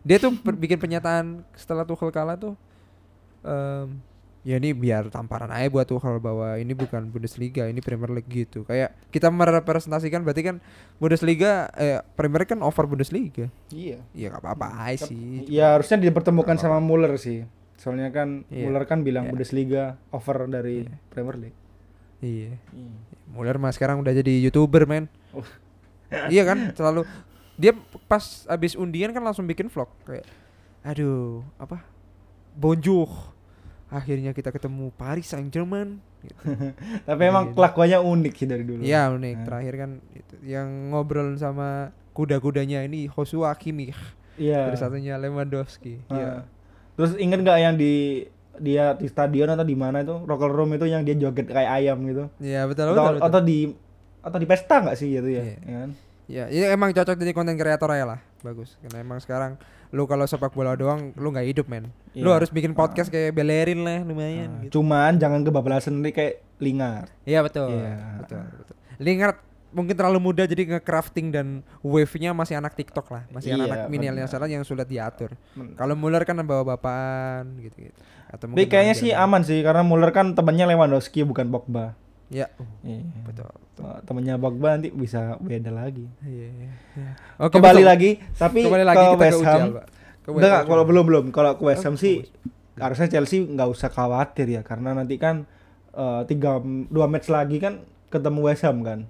Dia tuh bikin pernyataan setelah Tuchel kalah tuh em, ya ini biar tamparan aja buat Tuchel bahwa ini bukan Bundesliga, ini Premier League gitu. Kayak kita merepresentasikan berarti kan Bundesliga eh Premier kan over Bundesliga. Iya. Ya nggak apa-apa aja sih. Ya harusnya dipertemukan sama Muller sih. Soalnya kan Iya. Muller kan bilang Iya. Bundesliga over dari Iya. Premier League. Iya. Muller mah sekarang udah jadi youtuber men Oh. iya kan selalu dia pas abis undian kan langsung bikin vlog kayak aduh apa bonjour akhirnya kita ketemu Paris Saint Germain gitu. Tapi emang Iya. kelakuannya unik sih dari dulu. Iya unik Nah. terakhir kan itu yang ngobrol sama kuda-kudanya ini Joshua Kimmich Iya. terus satunya Lewandowski Ah. iya Terus inget nggak yang di dia di stadion atau di mana itu locker room itu yang dia joget kayak ayam gitu? iya betul Atau, betul, betul. atau di atau di pesta nggak sih gitu ya? Iya. Ya kan? Ya, ini emang cocok jadi konten kreator aja lah. Bagus. Karena emang sekarang lu kalau sepak bola doang lu nggak hidup, men. Lu Iya. harus bikin podcast kayak Belerin lah lumayan Ah, gitu. Cuman jangan kebablasan sendiri kayak Lingard. Iya, betul. Iya. Betul, betul. Lingard mungkin terlalu muda jadi nge-crafting dan wave-nya masih anak TikTok lah, masih Iya, anak milenial benar. salah yang sulit diatur. Kalau Muller kan bawa bapaan gitu-gitu. Atau Tapi kayaknya sih aman sih karena Muller kan temannya Lewandowski bukan Pogba. Ya, Iya. betul. betul. Wah, Temennya Pogba nanti bisa beda lagi. Iya, iya, iya. Oke, Kembali betul. lagi, tapi Kembali lagi ke kita West Ham. Enggak, kalau belum belum. Kalau ke West Oh, Ham sih harusnya Chelsea nggak usah khawatir ya karena nanti kan eh, tiga dua match lagi kan ketemu West Ham kan.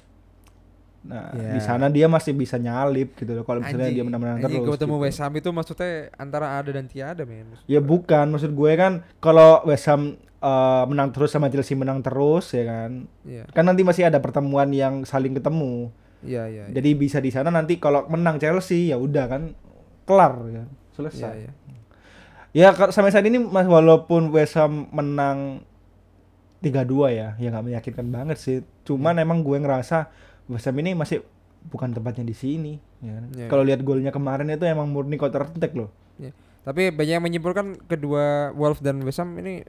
Nah Ya. di sana dia masih bisa nyalip gitu loh kalau misalnya Anjing, dia menang-menang anjing, terus. kalau ketemu gitu. West Ham itu maksudnya antara ada dan tiada, men. Ya bukan, maksud gue kan kalau West Ham eh, menang terus sama Chelsea menang terus ya kan. Iya. Kan nanti masih ada pertemuan yang saling ketemu. Iya, iya. iya. Jadi bisa di sana nanti kalau menang Chelsea ya udah kan kelar ya. Iya, Selesai. iya. Ya ka- sampai saat ini mas walaupun West Ham menang 3-2 ya, ya nggak meyakinkan banget sih. Cuman Hmm. emang gue ngerasa West Ham ini masih bukan tempatnya di sini. Ya. kan. Iya. Kalau lihat golnya kemarin itu emang murni counter attack loh. Tapi banyak yang menyimpulkan kedua Wolves dan West Ham ini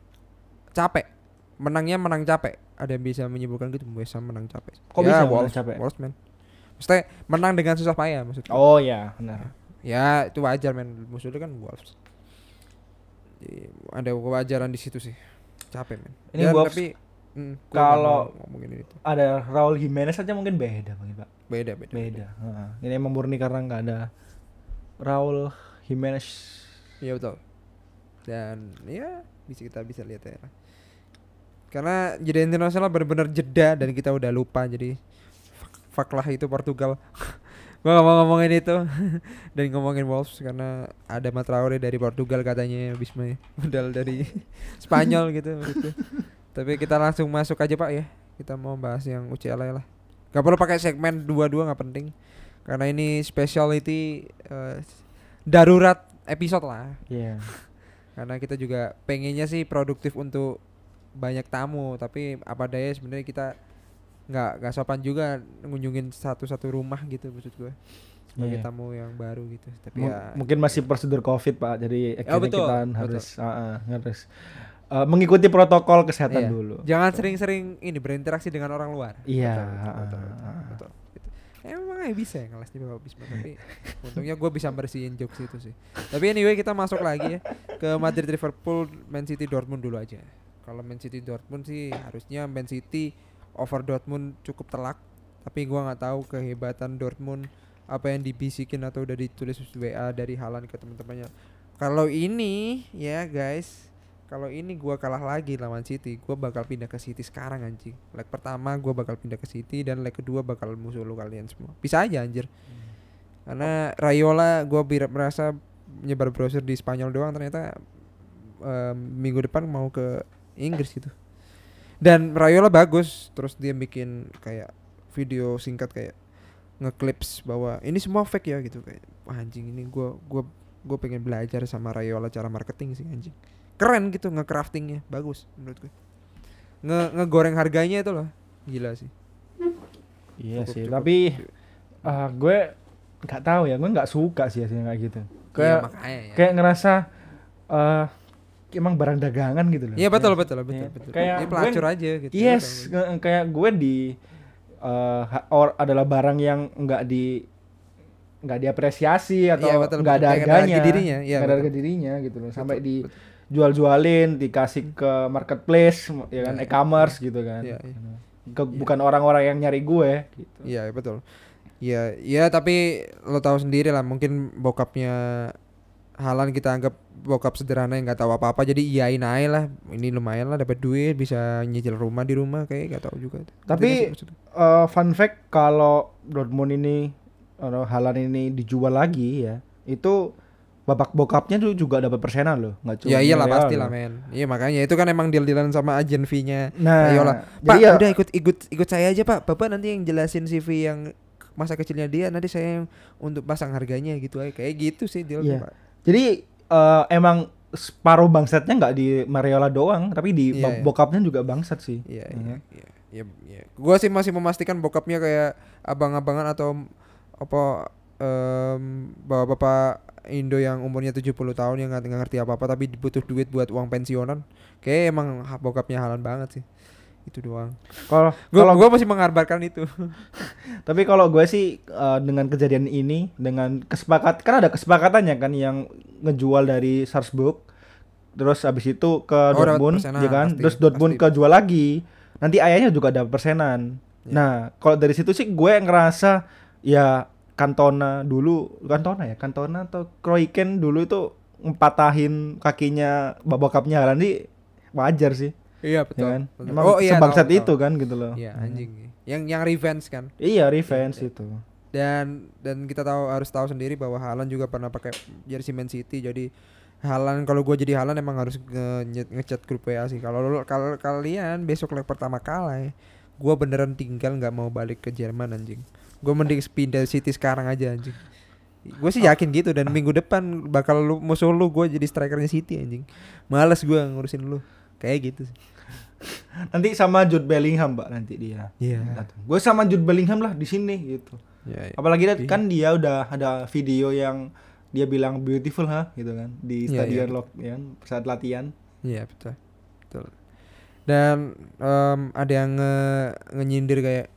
capek. Menangnya menang capek. Ada yang bisa menyimpulkan gitu West Ham menang capek. Kok ya, bisa menang Wolves, capek? Wolves, man. Maksudnya menang dengan susah payah maksudnya. Oh ya, benar. Ya itu wajar men musuhnya kan Wolves. Jadi, ada kewajaran di situ sih. Capek men. Ini Dan Wolves tapi mm, gua kalau- Ada Raul Jimenez aja mungkin beda bang Pak. beda beda. Beda. Heeh. Ini emang murni karena nggak ada Raul Jimenez. Iya betul. Dan ya bisa kita bisa lihat ya. Karena jeda internasional benar-benar jeda dan kita udah lupa jadi fuck, lah itu Portugal. gua gak mau ngomongin itu dan ngomongin Wolves karena ada Matraore dari Portugal katanya Bisma modal dari Spanyol gitu gitu. Tapi kita langsung masuk aja Pak ya. Kita mau bahas yang UCL aja lah. Gak perlu pakai segmen dua-dua nggak penting. Karena ini speciality eh, darurat episode lah Iya. karena kita juga pengennya sih produktif untuk banyak tamu tapi apa daya sebenarnya kita nggak nggak sopan juga ngunjungin satu-satu rumah gitu maksud gue sebagai Iya. tamu yang baru gitu tapi M- ya mungkin masih prosedur covid pak jadi akhirnya betul, kita betul. harus ah, ah, harus uh, mengikuti protokol kesehatan Iya. dulu. Jangan sering-sering ini berinteraksi dengan orang luar. Iya, betul, betul, betul, betul, betul. Gitu. emang aja bisa ya ngeles di Bisma tapi untungnya gue bisa bersihin jokes itu sih. Tapi anyway kita masuk lagi ya ke Madrid Liverpool Man City Dortmund dulu aja. Kalau Man City Dortmund sih harusnya Man City over Dortmund cukup telak. Tapi gua nggak tahu kehebatan Dortmund apa yang dibisikin atau udah ditulis WA dari Halan ke teman-temannya. Kalau ini ya guys, kalau ini gua kalah lagi lawan City, gua bakal pindah ke City sekarang anjing. Leg pertama gua bakal pindah ke City dan leg kedua bakal musuh lu kalian semua. Bisa aja anjir. Karena Rayola bir- merasa nyebar browser di Spanyol doang ternyata em, minggu depan mau ke Inggris gitu. Dan Rayola bagus, terus dia bikin kayak video singkat kayak ngeclips bahwa ini semua fake ya gitu kayak anjing ini gua gua gue pengen belajar sama Rayola cara marketing sih anjing keren gitu nge-craftingnya bagus menurut gue nge ngegoreng harganya itu loh gila sih Iya Cukup- sih, cukup. tapi ah, gue nggak tahu ya, gue nggak suka sih hasilnya kayak gitu. Iya, Kayak makanya ya kayak ngerasa eh emang barang dagangan gitu loh. iya betul Ya. betul betul Iya. betul Kayak gue- pelacur aja gitu Yes, Betul. nge- kayak gue di ha- or adalah barang yang nggak di nggak diapresiasi atau Iya, betul, nggak betul. ada Kayak nggak ada harganya, harga dirinya, iya, nggak ada betul. harga dirinya gitu loh, sampai Betul, di betul. Jual-jualin, dikasih ke marketplace, ya kan, Iya, e-commerce gitu kan, Iya, iya. Ke- bukan orang-orang yang nyari gue, gitu. Iya betul. Iya, iya tapi lo tahu sendiri lah mungkin bokapnya Halan kita anggap bokap sederhana yang nggak tahu apa-apa jadi iyain aja lah ini lumayan lah dapat duit bisa nyicil rumah di rumah kayak gak tahu juga Tapi- nggak maksudnya? Eh, fun fact kalau Dortmund ini atau Halan ini dijual lagi ya, itu bapak bokapnya tuh juga dapat persenan loh, nggak cuma ya iyalah pasti lah men iya makanya itu kan emang deal-dealan sama agen fee-nya Nah, Rayola. jadi Pak ya udah ikut ikut ikut saya aja pak bapak nanti yang jelasin CV yang masa kecilnya dia nanti saya yang untuk pasang harganya gitu aja kayak gitu sih deal Iya. pak Jadi eh, emang separuh bangsatnya nggak di Mariola doang, tapi di Iya, bo- iya. bokapnya juga bangsat sih. Iya, Ya iya, kan? iya, iya, iya. Gua sih masih memastikan bokapnya kayak abang-abangan atau apa em bapak-bapak Indo yang umurnya 70 tahun yang nggak ngerti apa-apa tapi butuh duit buat uang pensiunan. Kayak emang bokapnya halan banget sih. Itu doang. Kalau kalau gua masih mengharbarkan itu. tapi kalau gue sih eh, dengan kejadian ini dengan kesepakat kan ada kesepakatannya kan yang ngejual dari Salzburg terus habis itu ke Oh, Dortmund ya kan pasti, terus Dortmund pasti. kejual lagi nanti ayahnya juga ada persenan Ya. nah kalau dari situ sih gue ngerasa ya Cantona dulu Cantona ya? Cantona atau Kroiken dulu itu ngepatahin kakinya bokapnya. Haaland sih wajar sih. Iya ya kan? Betul. emang oh iya sebangsat tahu, itu tahu. kan gitu loh. Iya anjing. Yang yang revenge kan. iya revenge Iya. itu. Dan dan kita tahu harus tahu sendiri bahwa Halan juga pernah pakai jersey Man City. Jadi Halan kalau gue jadi Halan emang harus nge nge- grup WA sih. Kalau kalau kalian besok leg pertama kalah ya gue beneran tinggal nggak mau balik ke Jerman anjing gue mending pindah City sekarang aja anjing gue sih yakin gitu dan minggu depan bakal lu musuh lu gue jadi strikernya City anjing males gue ngurusin lu kayak gitu sih. nanti sama Jude Bellingham mbak nanti dia iya gue sama Jude Bellingham lah di sini gitu Iya, iya. apalagi Iya. kan dia udah ada video yang dia bilang beautiful ha gitu kan di Iya, stadion iya. lock ya kan, saat latihan Iya betul, betul. Dan em, ada yang nge ngenyindir kayak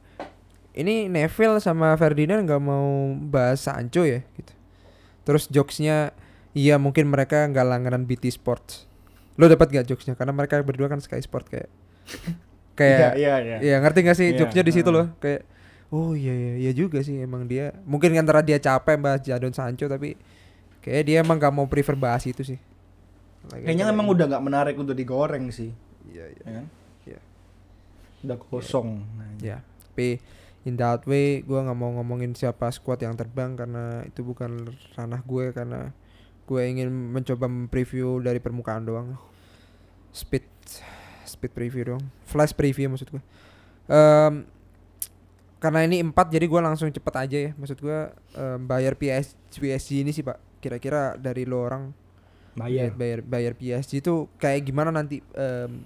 ini Neville sama Ferdinand nggak mau bahas Sancho ya gitu. Terus jokesnya iya mungkin mereka nggak langganan BT Sports. Lo dapat gak jokesnya? Karena mereka berdua kan Sky Sport kayak kayak iya iya Iya ngerti gak sih Iya, jokesnya di situ heeh. loh kayak oh iya iya iya juga sih emang dia mungkin antara dia capek bahas Jadon Sancho tapi kayak dia emang gak mau prefer bahas itu sih. Lagi- kayaknya emang udah nggak menarik untuk digoreng sih Iya iya. ya kan Iya. udah kosong Nah, Ya, tapi in that way gue nggak mau ngomongin siapa squad yang terbang karena itu bukan ranah gue karena gue ingin mencoba preview dari permukaan doang. Speed speed preview doang. Flash preview maksud gue. Em, karena ini empat jadi gue langsung cepet aja ya. Maksud gue em, bayar PS, PSG ini sih pak. Kira-kira dari lo orang bayar bayar bayar PSG itu kayak gimana nanti em,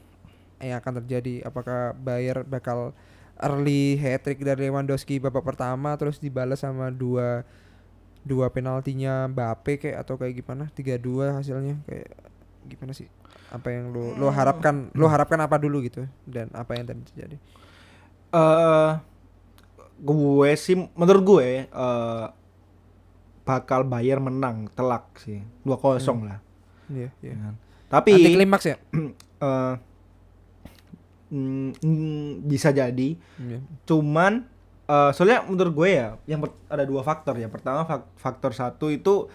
yang akan terjadi apakah Bayer bakal early hat trick dari Lewandowski babak pertama terus dibalas sama dua dua penaltinya Mbappe kayak atau kayak gimana tiga dua hasilnya kayak gimana sih? Apa yang lo lo harapkan lo harapkan apa dulu gitu dan apa yang tadi terjadi? Eh gue sih menurut gue eh bakal Bayar menang telak sih 2-0 lah. Iya iya. Ya kan. tapi anti klimaks ya? eh, mm, mm, bisa jadi Iya. cuman eh, soalnya menurut gue ya yang ada dua faktor ya pertama fak- faktor satu itu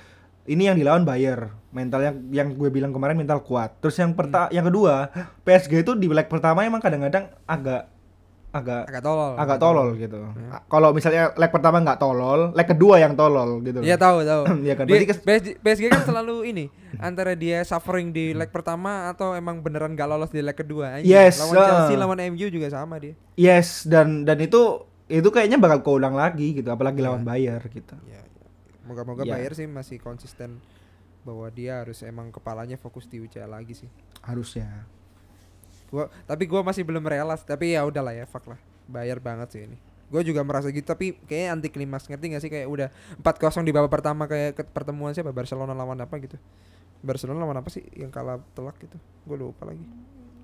ini yang dilawan Bayer mental yang yang gue bilang kemarin mental kuat. Terus yang Hmm. perta yang kedua, PSG itu di leg pertama emang kadang-kadang agak agak agak tolol agak tolol gitu. A- Kalau misalnya leg pertama nggak tolol, leg kedua yang tolol gitu. Iya tahu tahu. Iya kan, Dia- PSG, PSG kan selalu ini antara dia suffering di leg pertama atau emang beneran gak lolos di leg kedua. Yes, Lawan Chelsea, ah. lawan MU juga sama dia. Yes, dan dan itu itu kayaknya bakal keulang lagi gitu, apalagi Iya. lawan Bayar gitu. Ya, ya. Moga-moga Ya. Bayer sih masih konsisten bahwa dia harus emang kepalanya fokus di UCL lagi sih. Harusnya. Gua tapi gua masih belum relas, tapi ya udahlah ya, fuck lah. Bayar banget sih ini. Gue juga merasa gitu tapi kayaknya anti klimaks ngerti gak sih kayak udah 4-0 di babak pertama kayak ke pertemuan siapa Barcelona lawan apa gitu. Barcelona lawan apa sih yang kalah telak gitu. Gue lupa lagi.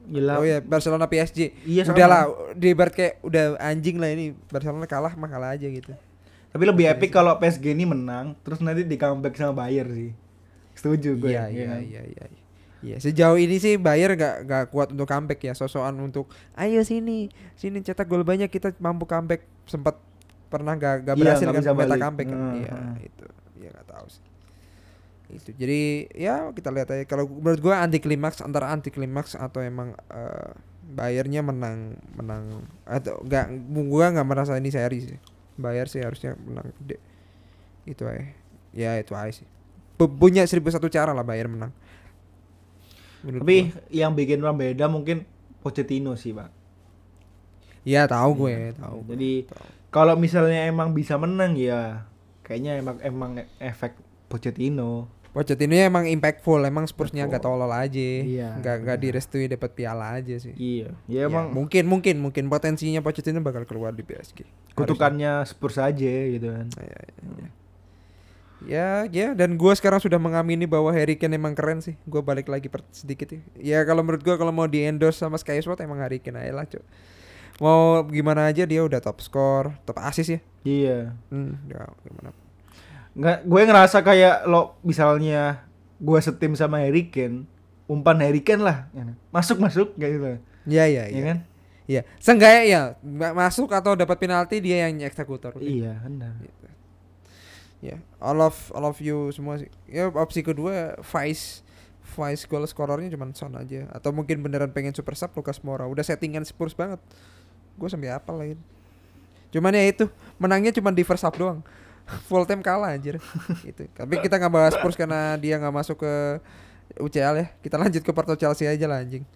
Gila. Oh ya Barcelona PSG. Iya, udah lah di ibarat kayak udah anjing lah ini Barcelona kalah mah kalah aja gitu. Tapi lebih epic kalau PSG ini menang, terus nanti di comeback sama Bayar sih. Setuju gue. Iya ya iya kan? iya iya. Iya sejauh ini sih Bayer gak, gak kuat untuk comeback ya. Sosokan untuk ayo sini sini cetak gol banyak kita mampu comeback. Sempat pernah gak, gak Iya, berhasil nggak kan meta comeback kan? Hmm, iya hmm. itu. Ya nggak tahu sih. Itu. Jadi ya kita lihat aja. Kalau menurut gua anti klimaks antara anti klimaks atau emang eh, Bayernya menang menang atau enggak gua nggak merasa ini seri sih. Bayer sih harusnya menang gede. Itu aja. Ya itu aja sih. Pu- punya seribu satu cara lah Bayer menang Menurut Tapi gua. yang bikin orang beda mungkin Pochettino sih, Pak. Iya tahu gue tahu gue, Jadi tahu. kalau misalnya emang bisa menang ya kayaknya emang emang efek Pochettino. Pochettino emang impactful emang Spursnya nggak tolol aja Iya, nggak nggak direstui dapat piala aja sih Iya. Ya, Ya emang mungkin mungkin mungkin potensinya Pochettino bakal keluar di PSG Harusnya. kutukannya Spurs aja gitu kan. Ya, ya, ya. Ya ya dan gue sekarang sudah mengamini bahwa Harry Kane emang keren sih gue balik lagi per sedikit ya ya kalau menurut gue kalau mau di endorse sama Sky Sport emang Harry Kane aja lah cok mau gimana aja dia udah top score top assist ya Iya. hmm, ya gimana Nggak, gue ngerasa kayak lo misalnya gue setim sama Harry Kane, umpan Harry Kane lah, ya kan? masuk masuk kayak gitu, ya ya ya ya kan? Iya, seenggaknya ya ma- masuk atau dapat penalti dia yang eksekutor. Iya, benar. Gitu. Ya, all of all of you semua sih. Ya opsi kedua Vice Vice goal scorernya cuma Son aja atau mungkin beneran pengen super sub Lucas Moura. Udah settingan Spurs banget. Gue sampai apa lagi. Cuman ya itu, menangnya cuma di first half doang. Full time kalah anjir. gitu. Tapi kita nggak bahas Spurs karena dia nggak masuk ke UCL ya. Kita lanjut ke Porto Chelsea aja lah anjing.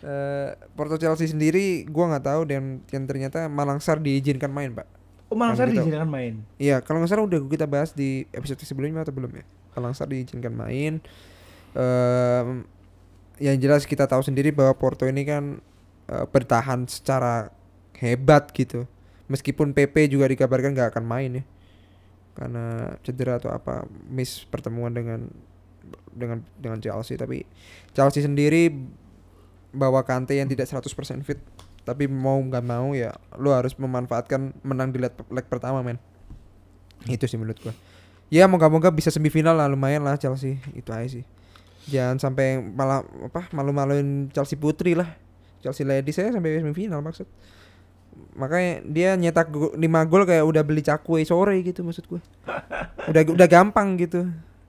Eh, Porto Chelsea sendiri gua nggak tahu dan yang ternyata Malangsar diizinkan main, Pak. Oh, Malangsar Kan diizinkan main. Iya, kalau nggak salah udah kita bahas di episode sebelumnya atau belum ya? Malangsar diizinkan main. Ehm, yang jelas kita tahu sendiri bahwa Porto ini kan eh, bertahan secara hebat gitu. Meskipun PP juga dikabarkan nggak akan main ya. Karena cedera atau apa, miss pertemuan dengan dengan dengan Chelsea tapi Chelsea sendiri bawa Kante yang tidak 100% fit tapi mau nggak mau ya lu harus memanfaatkan menang di leg, leg pertama men. Itu sih menurut gua. Ya moga-moga bisa semifinal lah lumayan lah Chelsea. Itu aja sih. Jangan sampai malah apa malu-maluin Chelsea putri lah. Chelsea ladies saya sampai semifinal maksud. Makanya dia nyetak 5 gol kayak udah beli cakwe sore gitu maksud gua. Udah udah gampang gitu.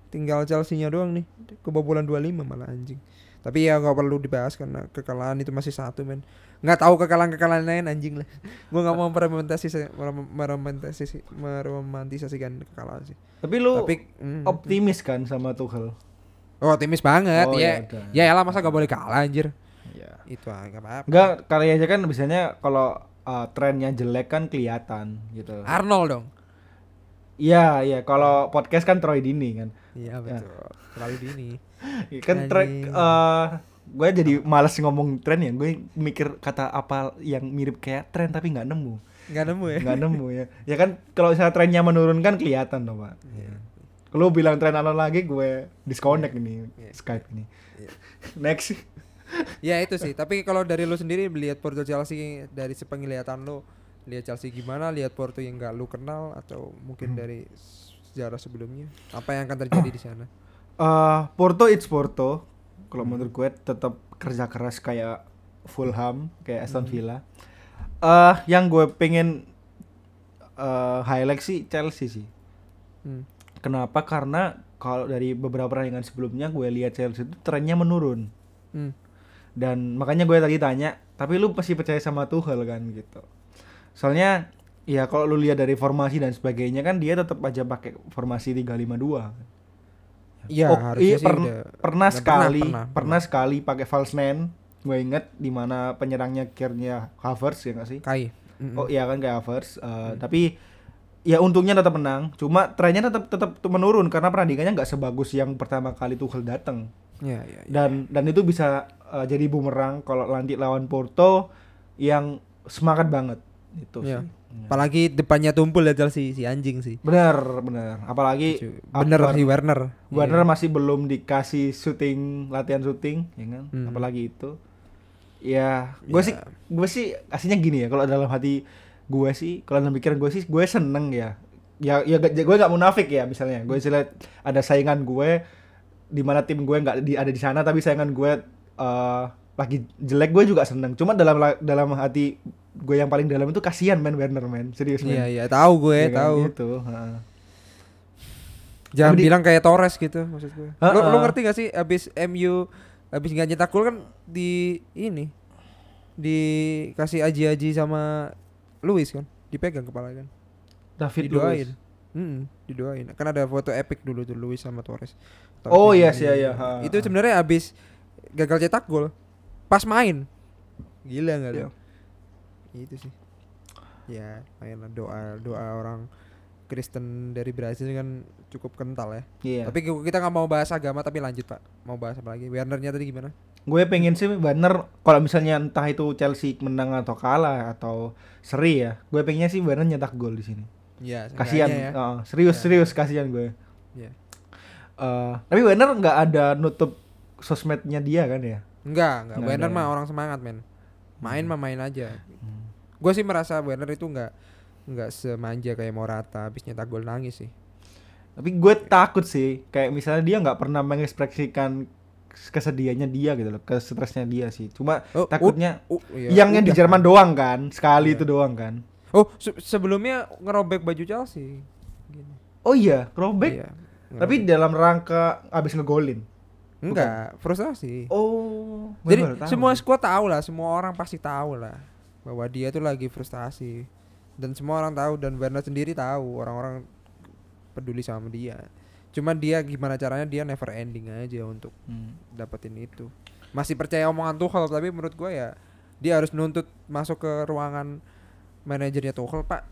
Tinggal Chelsea-nya doang nih. Kebobolan 25 malah anjing tapi ya nggak perlu dibahas karena kekalahan itu masih satu men. Nggak tahu kekalahan-kekalahan lain anjing lah. Gua nggak mau meromantisasi meromantisasi meromantisasikan kekalahan sih. Tapi lu tapi mm, optimis kan sama Tuchel? oh optimis banget Oh, ya. ya ya elah masa gak boleh kalah anjir? Iya. itu nggak apa-apa. Enggak, kali aja kan biasanya kalau uh, trennya jelek kan kelihatan gitu. Arnold dong. Iya, iya. Kalau podcast kan Troy Dini kan. iya betul. Selalu dini kan tren Anjing. eh gue jadi malas ngomong tren ya. Gue mikir kata apa yang mirip kayak tren tapi nggak nemu. nggak nemu ya Nggak nemu ya. Ya kan kalau misalnya trennya menurun kan kelihatan dong, Pak. Iya. Kalau bilang tren Arnold lagi gue disconnect ini Iya. Skype ini. Iya. Next. ya itu sih tapi kalau dari lu sendiri melihat Porto Chelsea dari sepenglihatan lu lihat Chelsea gimana lihat Porto yang gak lu kenal atau mungkin dari sejarah sebelumnya apa yang akan terjadi di sana eh Porto it's Porto. Kalau menurut gue tetap kerja keras kayak Fulham, kayak Aston Villa. eh yang gue pengen eh highlight sih Chelsea sih. hmm. Kenapa? Karena kalau dari beberapa pertandingan sebelumnya gue lihat Chelsea itu trennya menurun Hmm. dan makanya gue tadi tanya tapi lu pasti percaya sama Tuchel kan gitu soalnya ya kalau lu lihat dari formasi dan sebagainya kan dia tetap aja pakai formasi 352 Iya, Oh, harusnya iya, sih per- udah- pernah udah sekali pernah, pernah, sekali pakai false nine gue inget di mana penyerangnya kirnya Havertz ya nggak sih Kai. Mm-mm. oh iya kan kayak Havertz eh, Hmm. tapi ya untungnya tetap menang cuma trennya tetap tetap menurun karena perandingannya nggak sebagus yang pertama kali Tuchel datang Iya, iya, iya. dan dan itu bisa uh, jadi bumerang kalau nanti lawan Porto yang semangat banget itu Iya. sih. Apalagi depannya tumpul ya Chelsea si anjing sih. Bener bener apalagi Bener si Werner. Warner Iya. masih belum dikasih syuting latihan syuting ya kan Hmm. apalagi itu ya gue Ya. sih gue sih aslinya gini ya kalau dalam hati gue sih kalau dalam pikiran gue sih gue seneng ya ya ya gue gak munafik ya misalnya gue sih liat ada saingan gue di mana tim gue nggak di, ada di sana tapi saingan gue eh, lagi jelek gue juga seneng cuma dalam la- dalam hati gue yang paling dalam itu kasihan men Werner men serius men Iya, iya, tahu gue, Ya kan? tahu. gitu heeh. Jangan Tapi di- bilang kayak Torres gitu maksud gue. Lu, Heeh. lu ngerti gak sih abis MU abis nggak nyetak gol kan di ini dikasih aji-aji sama Luis kan, dipegang kepala kan. David didoain. Luiz. Hmm, didoain. Kan ada foto epic dulu tuh Luis sama Torres. Oh, iya, ini. iya, iya. Ha, Itu sebenarnya abis gagal cetak gol pas main. Gila nggak Iya. tuh? Itu sih. Ya, mainlah doa doa orang Kristen dari Brasil kan cukup kental ya. Iya. Tapi ki- kita nggak mau bahas agama tapi lanjut pak. Mau bahas apa lagi? Wernernya tadi gimana? gue pengen sih Werner kalau misalnya entah itu Chelsea menang atau kalah atau seri ya gue pengennya sih Werner nyetak gol di sini Ya, kasihan ya. Heeh, serius Ya. serius kasihan gue Ya. Eh, tapi Werner nggak ada nutup sosmednya dia kan ya Enggak, enggak. Nggak Werner ada ya? mah orang semangat men. Main Hmm. mah main aja. Hmm. Gue sih merasa Werner itu enggak enggak semanja kayak Morata habis nyetak gol nangis sih. tapi gue takut sih kayak misalnya dia nggak pernah mengekspresikan kesedihannya dia gitu loh kestresnya dia sih cuma Oh, takutnya Uh, iya, yang yang di. Jerman doang kan sekali Iya. itu doang kan Oh, se- sebelumnya ngerobek baju Chelsea. Gini. oh iya throwback Iya, tapi ngerobek. dalam rangka abis ngegolin enggak, frustrasi. oh Jadi semua squad tahu lah, semua orang pasti tahu lah bahwa dia tuh lagi frustasi. Dan semua orang tahu dan Werner sendiri tahu orang-orang peduli sama dia. Cuman dia gimana caranya dia never ending aja untuk Hmm. dapetin itu. Masih percaya omongan Tuchel tapi menurut gue ya dia harus nuntut masuk ke ruangan manajernya Tuchel, Pak.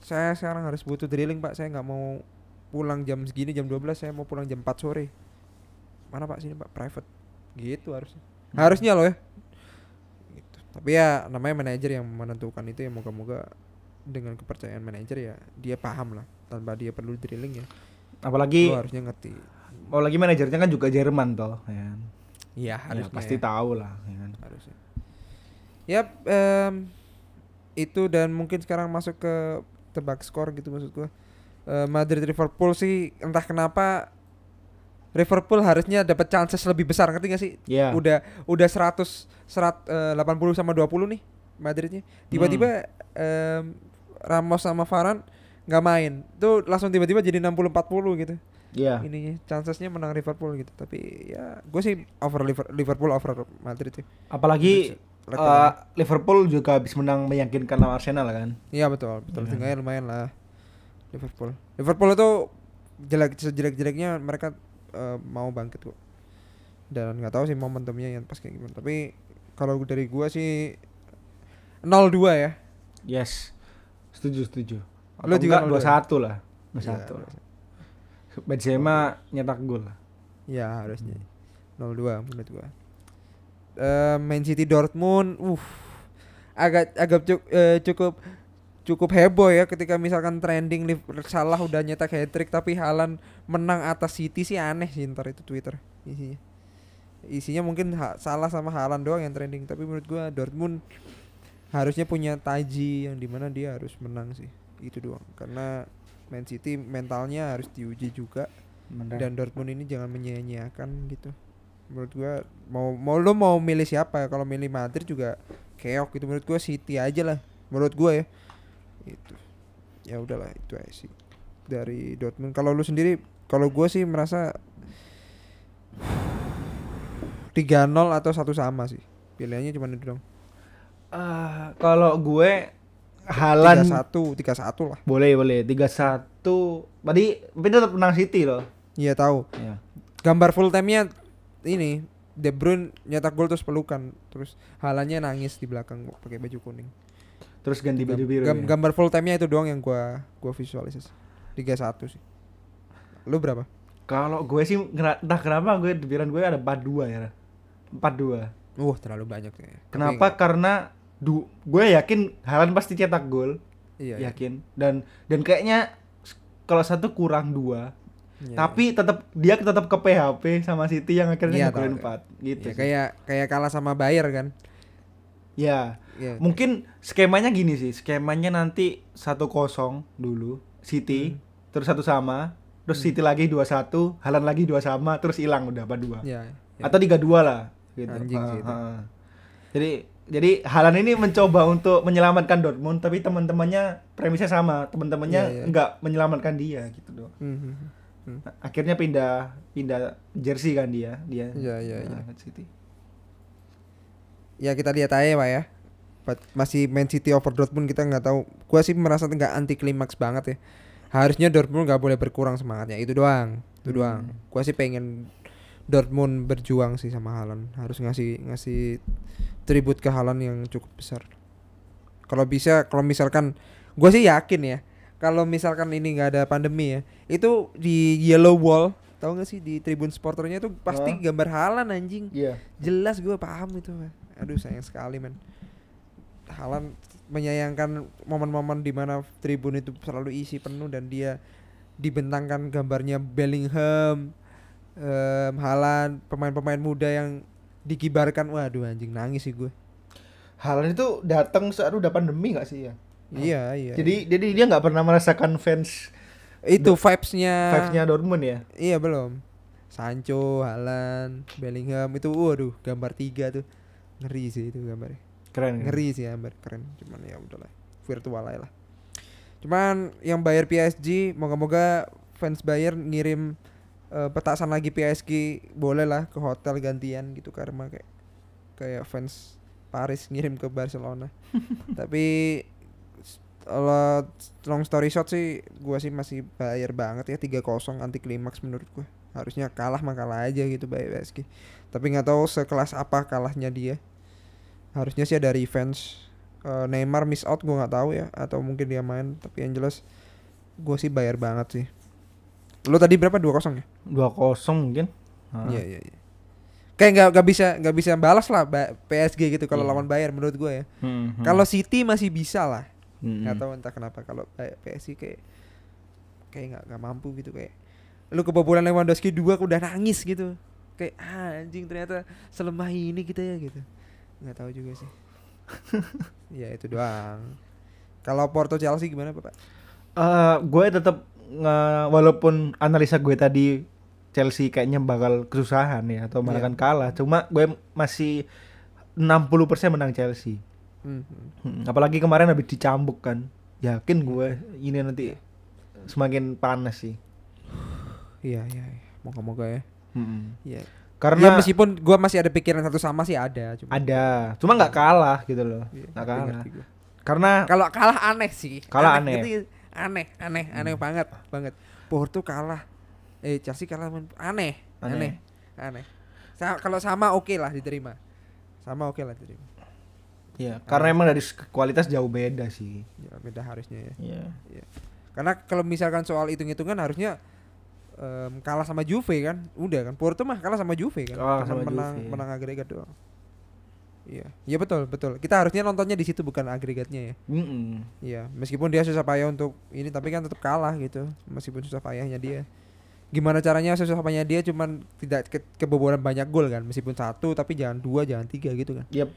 Saya sekarang harus butuh drilling, Pak. Saya nggak mau pulang jam segini jam 12, saya mau pulang jam 4 sore. Mana Pak sini, Pak? Private. Gitu harusnya. Harusnya loh ya. Gitu. Tapi ya namanya manajer yang menentukan itu ya moga-moga dengan kepercayaan manajer ya dia paham lah tanpa dia perlu drilling ya. apalagi Lu harusnya ngerti. apalagi manajernya kan juga Jerman toh ya kan? Iya, Ya, harusnya. pasti ya. tahu lah ya kan? harusnya. Yap, em, itu dan mungkin sekarang masuk ke tebak skor gitu maksud gua. Eh, Madrid Liverpool sih entah kenapa Liverpool harusnya dapat chances lebih besar ngerti gak sih? Iya. Udah udah 100 serat, eh, 80 sama 20 nih Madridnya. Tiba-tiba em, Ramos sama Varane nggak main. Tuh langsung tiba-tiba jadi 60 40 gitu Iya. ininya chancesnya menang Liverpool gitu tapi ya gue sih over Liver- Liverpool over Madrid sih Apalagi eh, Liverpool juga habis menang meyakinkan lawan Arsenal kan. iya betul betul Iya. tinggalnya lumayan lah Liverpool Liverpool itu jelek sejelek-jeleknya mereka eh, mau bangkit kok dan nggak tahu sih momentumnya yang pas kayak gimana tapi kalau dari gua sih 0-2 ya Yes. Setuju, setuju. Atau juga enggak 0-2? 2-1 lah. 2-1. Iya, lah. Benzema nyetak gol ya harusnya 0-2 menurut gua Eh, Man City Dortmund uh agak agak cuk- eh, cukup cukup heboh ya ketika misalkan trending Salah udah nyetak hat trick tapi Halan menang atas City sih aneh sih ntar itu Twitter isinya. Isinya mungkin ha- Salah sama Halan doang yang trending tapi menurut gua Dortmund harusnya punya taji yang di mana dia harus menang sih. Itu doang karena Man City mentalnya harus diuji juga. Bener. dan Dortmund ini jangan menyia-nyiakan gitu. Menurut gua mau mau lo mau milih siapa? Kalau milih Madrid juga keok gitu. Menurut gua City aja lah. Menurut gua ya itu ya udahlah itu aja sih dari Dortmund kalau lu sendiri kalau gue sih merasa 3-0 atau satu sama sih. Pilihannya cuma itu dong. Ah, kalau gue Halan 3-1, 3-1 lah. boleh boleh 3-1. Tadi tapi tetap menang City loh. Iya tahu. Ya. Gambar full time-nya ini De Bruyne nyetak gol terus pelukan, terus halannya nangis di belakang pakai baju kuning. Terus ganti baju biru. Gam- ya. Gambar full time-nya itu doang yang gua gua visualisasi. 3-1 sih. Lu berapa? Kalau gue sih entah kenapa gue di pikiran gue ada 42 ya. 42. Wah, terlalu banyak. Tapi Kenapa? Karena du gue yakin Halan pasti cetak gol, Iya, iya. yakin. Dan dan kayaknya kalau satu kurang dua, Iya, tapi tetap dia tetap ke PHP sama City yang akhirnya Iya, ngegolin. 4 gitu. Ya, kayak kayak kalah sama Bayer kan. Ya, Iya. mungkin skemanya gini sih, skemanya nanti 1-0 dulu City, Hmm. terus satu sama, terus City lagi 2-1, Halan lagi dua sama, terus hilang udah apa dua. Iya. iya. Atau 3-2 lah gitu. Anjing Ha, itu. ha. Jadi jadi Halan ini mencoba untuk menyelamatkan Dortmund tapi teman-temannya premisnya sama, teman-temannya Iya, iya. enggak menyelamatkan dia gitu doang. Hmm, hmm, hmm. Akhirnya pindah pindah jersey kan dia, dia. Iya. Nah, City. Ya kita lihat aja pak ya. But masih Man City over Dortmund kita nggak tahu. Gua sih merasa nggak anti klimaks banget ya. Harusnya Dortmund nggak boleh berkurang semangatnya. Itu doang. Itu Hmm. doang. Gua sih pengen Dortmund berjuang sih sama Haaland. Harus ngasih ngasih tribut ke Haaland yang cukup besar. Kalau bisa, kalau misalkan, gua sih yakin ya. Kalau misalkan ini nggak ada pandemi ya, itu di Yellow Wall, tahu nggak sih di Tribun Sporternya itu pasti Hah? gambar Haaland anjing Iya. jelas gue paham itu aduh sayang sekali men Halan menyayangkan momen-momen di mana tribun itu selalu isi penuh dan dia dibentangkan gambarnya Bellingham em Haaland pemain-pemain muda yang dikibarkan. Waduh anjing nangis sih gue. Halan itu datang saat udah pandemi gak sih ya? iya iya. Jadi jadi dia nggak pernah merasakan fans itu vibesnya vibes-nya Dortmund ya. iya belum. Sancho Haaland Bellingham itu waduh gambar tiga tuh. Ngeri sih itu gambarnya Keren. ngeri sih Amber keren. Cuman ya udahlah virtual aja lah. Cuman yang bayar PSG moga-moga fans Bayern ngirim eh, petasan lagi PSG boleh lah ke hotel gantian gitu karena kayak kayak fans Paris ngirim ke Barcelona. Tapi kalau long story short sih gua sih masih bayar banget ya 3-0 anti klimaks menurut gua. Harusnya kalah mah kalah aja gitu bayar PSG tapi nggak tahu sekelas apa kalahnya dia harusnya sih ada revenge. Eh, Neymar miss out gua nggak tahu ya. Atau mungkin dia main tapi yang jelas gua sih bayar banget sih. Lo tadi berapa? 2-0 ya? 2-0 mungkin. Ah. iya iya iya. Kayak nggak nggak bisa nggak bisa balas lah PSG gitu kalau Iya. lawan Bayern menurut gua ya. Hmm, hmm. kalau City masih bisa lah. Hmm. nggak tahu entah kenapa. Kalau kayak PSG kayak kayak nggak nggak mampu gitu kayak. Lu kebobolan Lewandowski dua udah nangis gitu. Kayak ah, anjing ternyata selemah ini kita ya gitu nggak tahu juga sih ya itu doang kalau Porto Chelsea gimana bapak Eh, gue tetap nge- walaupun analisa gue tadi Chelsea kayaknya bakal kesusahan ya atau malah Iya. akan kalah. Cuma gue masih 60% menang Chelsea. Hmm, hmm. Hmm, apalagi kemarin habis dicambuk kan. Yakin gue ini nanti semakin panas sih. iya iya iya. moga-moga ya Hmm. iya Karena ya meskipun gua masih ada pikiran satu sama sih ada cuma ada, cuma nggak kalah gitu loh. Iya, Nggak ngerti, kalah. Karena Kalau kalah aneh sih. Kalah aneh. ngerti? Aneh, aneh, aneh banget, banget. Porto kalah. Eh Chelsea kalah aneh, aneh, Aneh. aneh. Sa- kalau sama oke lah diterima. Sama oke lah diterima. ya, karena emang dari kualitas jauh beda sih. Ya beda harusnya ya. Iya. Karena kalau misalkan soal hitung-hitungan harusnya em, kalah sama Juve kan. Udah kan. Porto mah kalah sama Juve kan. Kalah sama menang Juve. menang agregat doang. Iya. Iya betul, betul. Kita harusnya nontonnya di situ bukan agregatnya ya. Mm-mm. Iya, meskipun dia susah payah untuk ini tapi kan tetap kalah gitu. Meskipun susah payahnya dia. Gimana caranya susah payahnya dia cuman tidak ke- kebobolan banyak gol kan. Meskipun satu tapi jangan dua, jangan tiga gitu kan. Yep.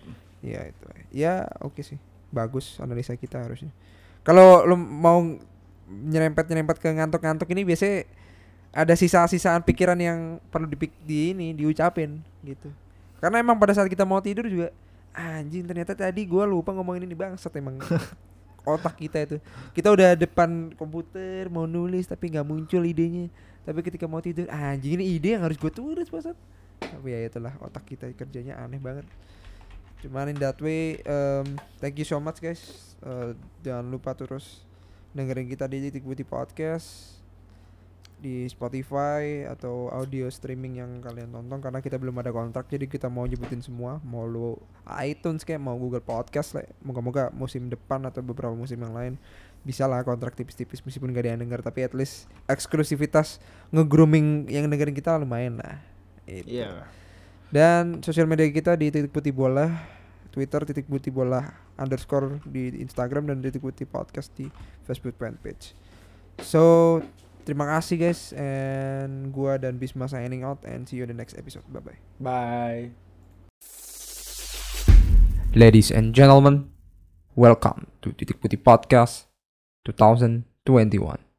Iya itu. Ya oke sih. Bagus analisa kita harusnya. Kalau lu mau nyerempet-nyerempet ke ngantuk-ngantuk ini biasanya ada sisa-sisaan pikiran yang perlu dipik di ini diucapin gitu. Karena emang pada saat kita mau tidur juga anjing ternyata tadi gua lupa ngomongin ini bangsat emang otak kita itu. Kita udah depan komputer mau nulis tapi nggak muncul idenya. Tapi ketika mau tidur anjing ini ide yang harus gue tulis pasat tapi ya itulah otak kita kerjanya aneh banget. Cuman in that way um, thank you so much guys. Uh, jangan lupa terus dengerin kita di titik putih podcast di Spotify atau audio streaming yang kalian tonton karena kita belum ada kontrak jadi kita mau nyebutin semua mau lu iTunes kayak mau Google Podcast lah moga-moga musim depan atau beberapa musim yang lain bisa lah kontrak tipis-tipis meskipun gak ada yang denger tapi at least eksklusivitas nge-grooming yang dengerin kita lumayan lah Itu. Iya. dan sosial media kita di titik putih bola Twitter titik putih bola underscore di Instagram dan titik putih podcast di Facebook fanpage so terima kasih guys and gua dan Bisma signing out and see you in the next episode. Bye bye. Bye. ladies and gentlemen welcome to titik putih podcast 2021